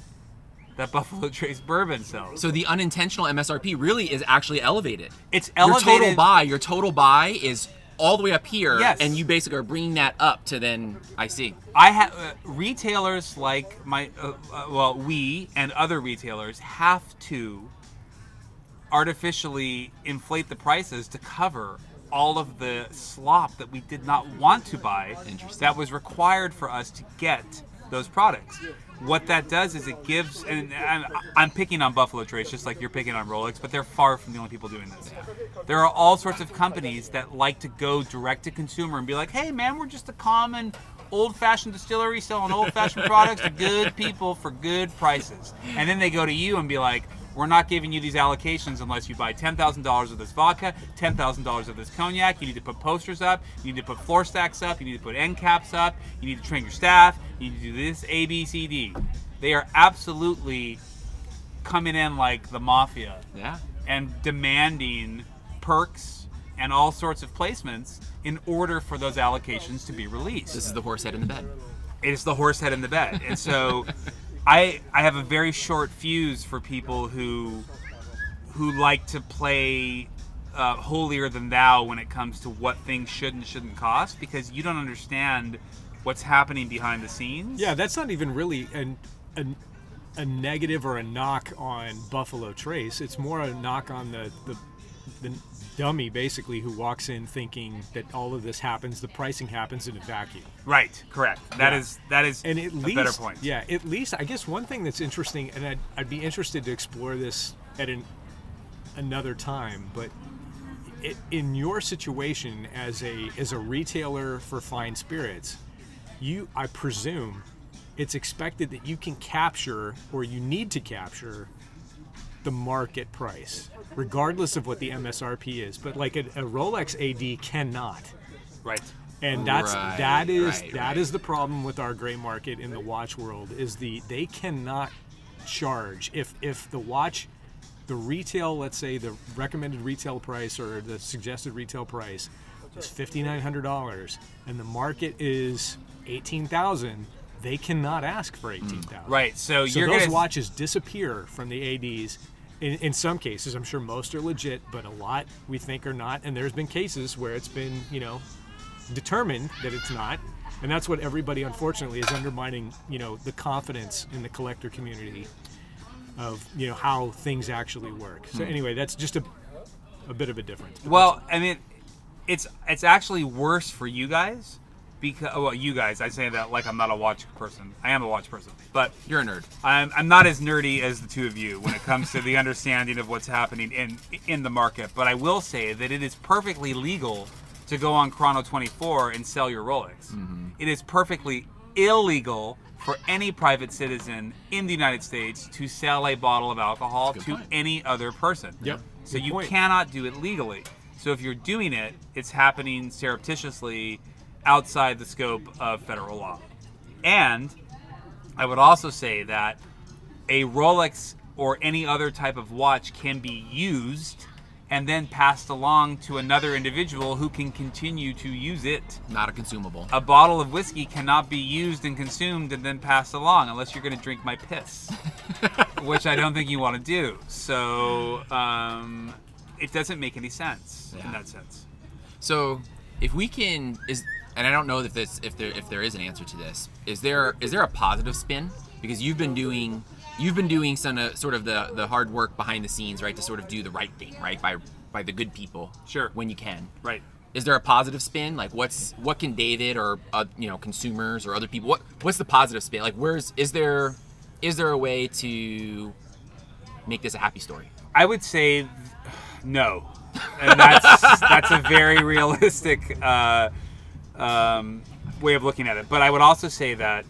[SPEAKER 3] that Buffalo Trace bourbon sells?
[SPEAKER 1] So the unintentional MSRP really is actually elevated.
[SPEAKER 3] It's elevated.
[SPEAKER 1] Your total buy, your total buy is all the way up here,
[SPEAKER 3] Yes.
[SPEAKER 1] and you basically are bringing that up to then I see.
[SPEAKER 3] I have uh, retailers like my uh, uh, well, we and other retailers have to artificially inflate the prices to cover all of the slop that we did not want to buy that was required for us to get those products. What that does is it gives, and I'm, I'm picking on Buffalo Trace just like you're picking on Rolex, but they're far from the only people doing this. There are all sorts of companies that like to go direct to consumer and be like, hey man, we're just a common old fashioned distillery selling old fashioned products to good people for good prices. And then they go to you and be like, we're not giving you these allocations unless you buy $10,000 of this vodka, $10,000 of this cognac. You need to put posters up. You need to put floor stacks up. You need to put end caps up. You need to train your staff. You need to do this, A, B, C, D. They are absolutely coming in like the mafia
[SPEAKER 1] Yeah.
[SPEAKER 3] and demanding perks and all sorts of placements in order for those allocations to be released
[SPEAKER 1] This is the horse head in the bed.
[SPEAKER 3] it's the horse head in the bed. And so I I have a very short fuse for people who who like to play uh, holier than thou when it comes to what things should and shouldn't cost because you don't understand what's happening behind the scenes.
[SPEAKER 2] Yeah, that's not even really an, an, a negative or a knock on Buffalo Trace. It's more a knock on the, the the dummy basically who walks in thinking that all of this happens, the pricing happens in a vacuum.
[SPEAKER 3] Right. Correct. That
[SPEAKER 2] Yeah.
[SPEAKER 3] is that is
[SPEAKER 2] And at
[SPEAKER 3] a
[SPEAKER 2] least,
[SPEAKER 3] better point.
[SPEAKER 2] yeah, at least I guess one thing that's interesting, and I'd, I'd be interested to explore this at an, another time, but it, in your situation as a as a retailer for fine spirits, you I presume it's expected that you can capture or you need to capture the market price, regardless of what the MSRP is. But like a, a Rolex AD cannot
[SPEAKER 3] Right.
[SPEAKER 2] and that's
[SPEAKER 1] Right,
[SPEAKER 2] that is
[SPEAKER 1] right,
[SPEAKER 2] that is
[SPEAKER 1] right.
[SPEAKER 2] the problem with our gray market in the watch world is the they cannot charge if if the watch the retail let's say the recommended retail price or the suggested retail price is $5900 and the market is 18000 they cannot ask for 18000
[SPEAKER 3] Right. So,
[SPEAKER 2] so
[SPEAKER 3] you're
[SPEAKER 2] those
[SPEAKER 3] gonna
[SPEAKER 2] watches disappear from the ads in, in some cases i'm sure most are legit but a lot we think are not. And there's been cases where it's been you know determined that it's not. And that's what everybody unfortunately is undermining you know the confidence in the collector community of you know how things actually work. So
[SPEAKER 3] Hmm.
[SPEAKER 2] anyway that's just a, a bit of a difference.
[SPEAKER 3] Well, I mean, it's it's actually worse for you guys because well, you guys. I say that like I'm not a watch person. I am a watch person, but
[SPEAKER 1] You're a nerd.
[SPEAKER 3] I'm, I'm not as nerdy as the two of you when it comes to the understanding of what's happening in in the market. But I will say that it is perfectly legal to go on Chrono 24 and sell your Rolex. Mm-hmm. It is perfectly illegal for any private citizen in the United States to sell a bottle of alcohol to
[SPEAKER 1] point.
[SPEAKER 3] any other person.
[SPEAKER 2] Yep.
[SPEAKER 3] So
[SPEAKER 2] Good
[SPEAKER 3] you
[SPEAKER 2] point.
[SPEAKER 3] cannot do it legally. So if you're doing it, it's happening surreptitiously outside the scope of federal law. And I would also say that a Rolex or any other type of watch can be used and then passed along to another individual who can continue to use it.
[SPEAKER 1] Not a consumable.
[SPEAKER 3] A bottle of whiskey cannot be used and consumed and then passed along unless you're going to drink my piss, which I don't think you want to do. So um, it doesn't make any sense
[SPEAKER 1] Yeah.
[SPEAKER 3] in that sense.
[SPEAKER 1] So, if we can is and I don't know if this if there if there is an answer to this. Is there is there a positive spin because you've been doing you've been doing some uh, sort of the the hard work behind the scenes, right, to sort of do the right thing, right, by by the good people.
[SPEAKER 3] Sure.
[SPEAKER 1] When you can.
[SPEAKER 3] Right.
[SPEAKER 1] Is there a positive spin? Like, what's what can David or uh, you know consumers or other people? What what's the positive spin? Like, where's is there is there a way to make this a happy story?
[SPEAKER 3] I would say no, and that's that's a very realistic uh, um, way of looking at it. But I would also say that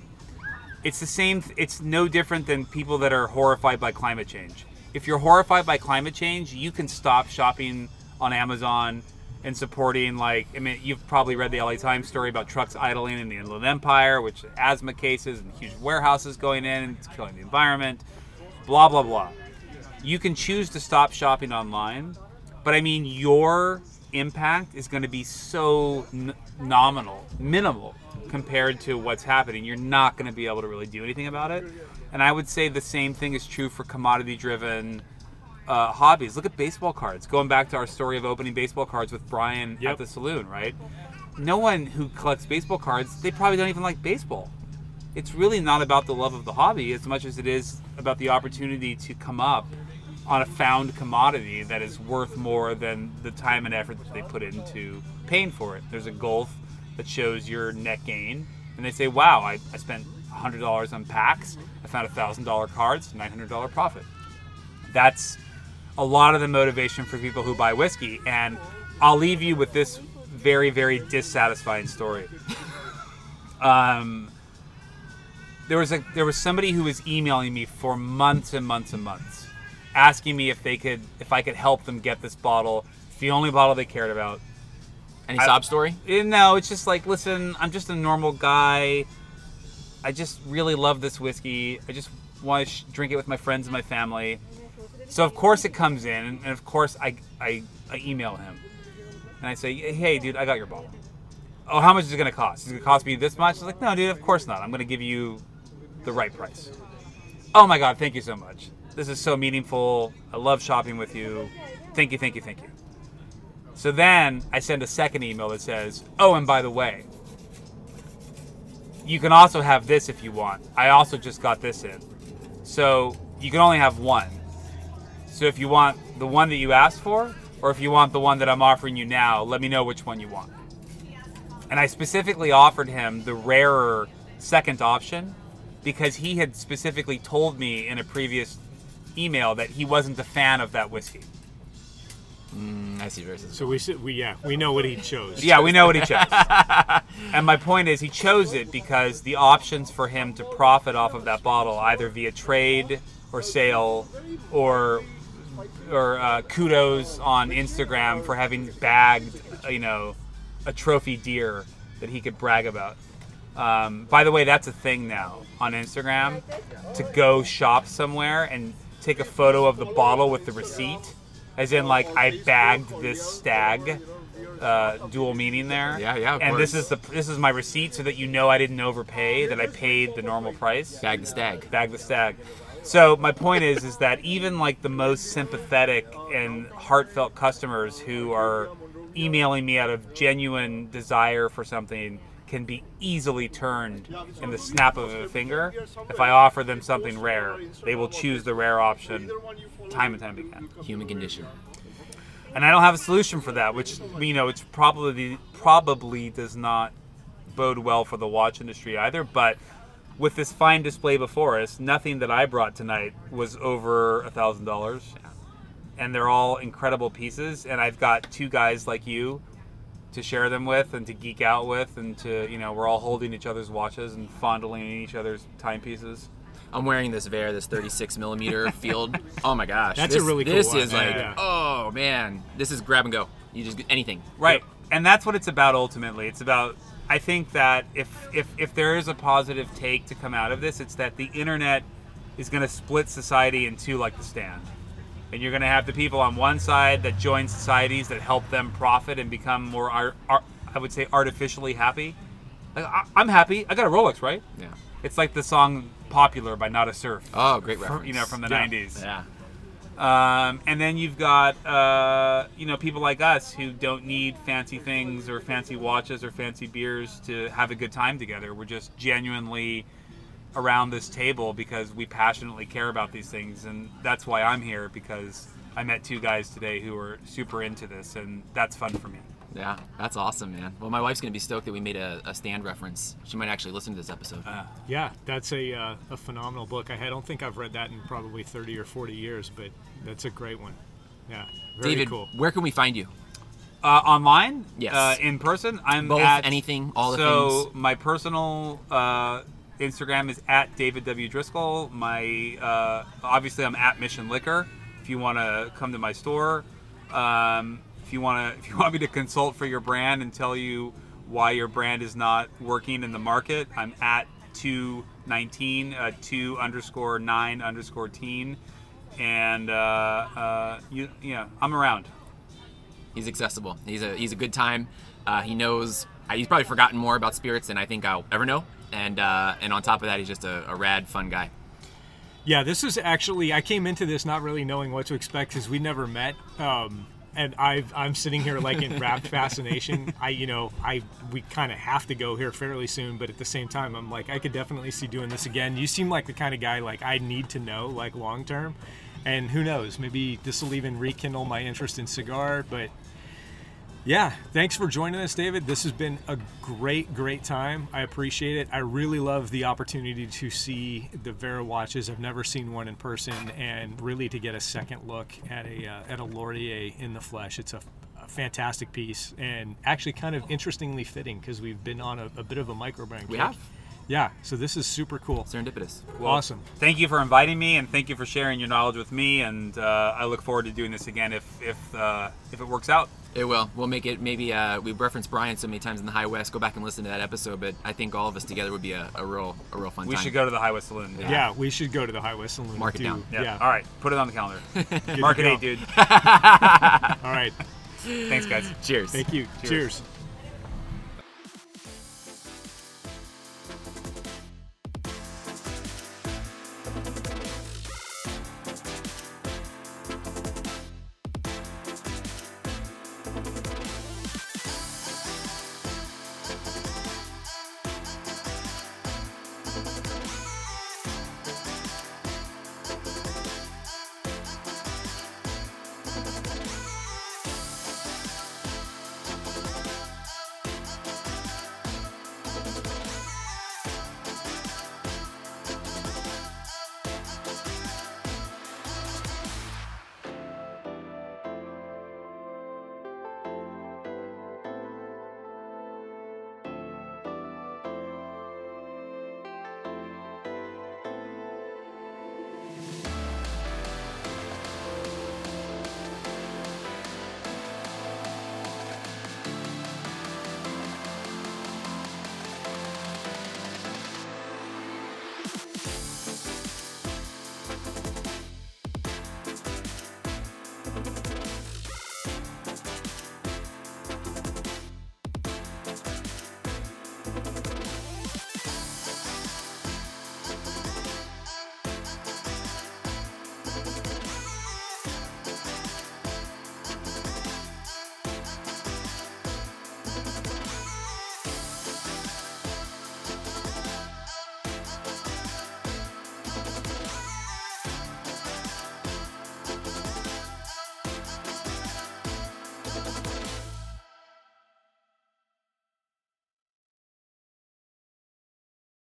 [SPEAKER 3] it's the same. It's no different than people that are horrified by climate change. If you're horrified by climate change, you can stop shopping on Amazon and supporting like I mean you've probably read the LA Times story about trucks idling in the Inland Empire, which asthma cases and huge warehouses going in and it's killing the environment. Blah blah blah you can choose to stop shopping online, but I mean, your impact is going to be so n- nominal, minimal compared to what's happening. You're not going to be able to really do anything about it. And I would say the same thing is true for commodity driven uh, hobbies. Look at baseball cards. Going back to our story of opening baseball cards with Brian at the saloon, right? No one who collects baseball cards, they probably don't even like baseball it's really not about the love of the hobby as much as it is about the opportunity to come up on a found commodity that is worth more than the time and effort that they put into paying for it. There's a gulf that shows your net gain, and they say, wow, I, I spent $100 on packs, I found $1,000 cards, $900 profit. That's a lot of the motivation for people who buy whiskey, and I'll leave you with this very, very dissatisfying story. Um, there was a there was somebody who was emailing me for months and months and months, asking me if they could if I could help them get this bottle. It's the only bottle they cared about.
[SPEAKER 1] Any
[SPEAKER 3] I-
[SPEAKER 1] sob story?
[SPEAKER 3] Eh, No, it's just like, listen, I'm just a normal guy. I just really love this whiskey. I just want to sh- drink it with my friends and my family. So of course it comes in, and of course I, I I email him, and I say, hey, dude, I got your bottle. Oh, how much is it gonna cost? Is it gonna cost me this much? He's like, no, dude, of course not. I'm gonna give you the right price. Oh my god, thank you so much. This is so meaningful. I love shopping with you. Thank you, thank you, thank you. So then I send a second email that says, "Oh, and by the way, you can also have this if you want. I also just got this in. So you can only have one. So if you want the one that you asked for, or if you want the one that I'm offering you now, let me know which one you want." And I specifically offered him the rarer second option because he had specifically told me in a previous email that he wasn't a fan of that whiskey.
[SPEAKER 1] Mm, I see versus.
[SPEAKER 2] So we should, we yeah, we know what he chose.
[SPEAKER 3] Yeah, we know what he chose. and my point is, he chose it because the options for him to profit off of that bottle, either via trade or sale, or or uh, kudos on Instagram for having bagged, uh, you know, a trophy deer that he could brag about. Um, by the way, that's a thing now on Instagram to go shop somewhere and take a photo of the bottle with the receipt, as in like I bagged this stag. Uh, dual meaning there.
[SPEAKER 1] Yeah, yeah, of
[SPEAKER 3] and this is the this is my receipt so that you know I didn't overpay, that I paid the normal price
[SPEAKER 1] Bag the stag.
[SPEAKER 3] bag the stag. So my point is, is that even like the most sympathetic and heartfelt customers who are emailing me out of genuine desire for something can be easily turned in the snap of a finger. If I offer them something rare, they will choose the rare option time and time again
[SPEAKER 1] Human condition.
[SPEAKER 3] and I don't have a solution for that, which you know, it's probably probably does not bode well for the watch industry either. But with this fine display before us, nothing that I brought tonight was over a thousand dollars, and they're all incredible pieces. And I've got two guys like you to share them with and to geek out with, and to you know, we're all holding each other's watches and fondling each other's timepieces.
[SPEAKER 1] I'm wearing this Vaer, this 36 millimeter field. Oh my gosh,
[SPEAKER 2] That's a really cool
[SPEAKER 1] This
[SPEAKER 2] watch,
[SPEAKER 1] is like,
[SPEAKER 2] yeah.
[SPEAKER 1] oh man, this is grab and go. You just get anything.
[SPEAKER 3] Right. and that's what it's about ultimately. It's about I think that if if if there is a positive take to come out of this, it's that the internet is going to split society in two like the stand. And you're going to have the people on one side that join societies that help them profit and become more ar- ar- I would say artificially happy. Like, I- I'm happy. I got a Rolex, right?
[SPEAKER 1] Yeah.
[SPEAKER 3] It's like the song "Popular" by Nada Surf.
[SPEAKER 1] Oh, great
[SPEAKER 3] from- you know, from the
[SPEAKER 2] Yeah.
[SPEAKER 3] '90s.
[SPEAKER 1] Yeah.
[SPEAKER 3] Um, and then you've got uh, you know people like us who don't need fancy things or fancy watches or fancy beers to have a good time together. We're just genuinely around this table because we passionately care about these things, and that's why I'm here because I met two guys today who are super into this, and that's fun for me.
[SPEAKER 1] Yeah, that's awesome, man. Well, my wife's gonna be stoked that we made a, a stand reference. She might actually listen to this episode.
[SPEAKER 3] Uh,
[SPEAKER 2] Yeah, that's a, uh, a phenomenal book. I had- don't think I've read that in probably 30 or 40 years, but that's a great one. Yeah, very
[SPEAKER 1] David,
[SPEAKER 2] cool.
[SPEAKER 1] where can we find you?
[SPEAKER 3] uh, online,
[SPEAKER 1] Yes.
[SPEAKER 3] uh, in person, I'm
[SPEAKER 1] Both,
[SPEAKER 3] at
[SPEAKER 1] anything, all the
[SPEAKER 3] so
[SPEAKER 1] things.
[SPEAKER 3] So my personal uh, Instagram is at David W Driscoll. My uh, obviously I'm at Mission Liquor. If you want to come to my store, um, if you want to, if you want me to consult for your brand and tell you why your brand is not working in the market, I'm at two nineteen uh, two underscore nine underscore teen, and uh, uh, you yeah I'm around.
[SPEAKER 1] He's accessible. He's a he's a good time. Uh, he knows. uh, He's probably forgotten more about spirits than I think I'll ever know. And uh, and on top of that, he's just a, a rad, fun guy.
[SPEAKER 2] Yeah, this is actually I came into this not really knowing what to expect because we never met. Um, and I've, I'm sitting here like in rapt fascination. I, you know, I we kind of have to go here fairly soon, but at the same time, I'm like I could definitely see doing this again. You seem like the kind of guy like I need to know like long term, and who knows, maybe this will even rekindle my interest in cigar. But yeah, thanks for joining us, David. This has been a great, great time. I appreciate it. I really love the opportunity to see the Vaer watches. I've never seen one in person, and really to get a second look at a uh, at a Lorier in the flesh. It's a, a fantastic piece, and actually kind of interestingly fitting because we've been on a, a bit of a microbrand.
[SPEAKER 1] We
[SPEAKER 2] kick.
[SPEAKER 1] have.
[SPEAKER 2] Yeah, so this is super cool.
[SPEAKER 1] Serendipitous.
[SPEAKER 2] awesome.
[SPEAKER 3] Thank you for inviting me, and thank you for sharing your knowledge with me. And uh, I look forward to doing this again if if uh, if it works out.
[SPEAKER 1] It will. We'll make it. Maybe uh, we referenced Brian so many times in the Hye West. Go back and listen to that episode. But I think all of us together would be a, a real a real fun
[SPEAKER 3] We
[SPEAKER 1] time.
[SPEAKER 3] should go to the Hye West Saloon.
[SPEAKER 2] Yeah. we should go to the Hye West Saloon.
[SPEAKER 1] Mark it
[SPEAKER 2] do-
[SPEAKER 1] down.
[SPEAKER 3] Yeah.
[SPEAKER 2] Yeah.
[SPEAKER 3] All right. Put it on the calendar.
[SPEAKER 2] Good
[SPEAKER 3] Mark it eight, dude.
[SPEAKER 2] All right.
[SPEAKER 3] Thanks, guys.
[SPEAKER 1] Cheers.
[SPEAKER 2] Thank you.
[SPEAKER 3] Cheers.
[SPEAKER 2] Cheers.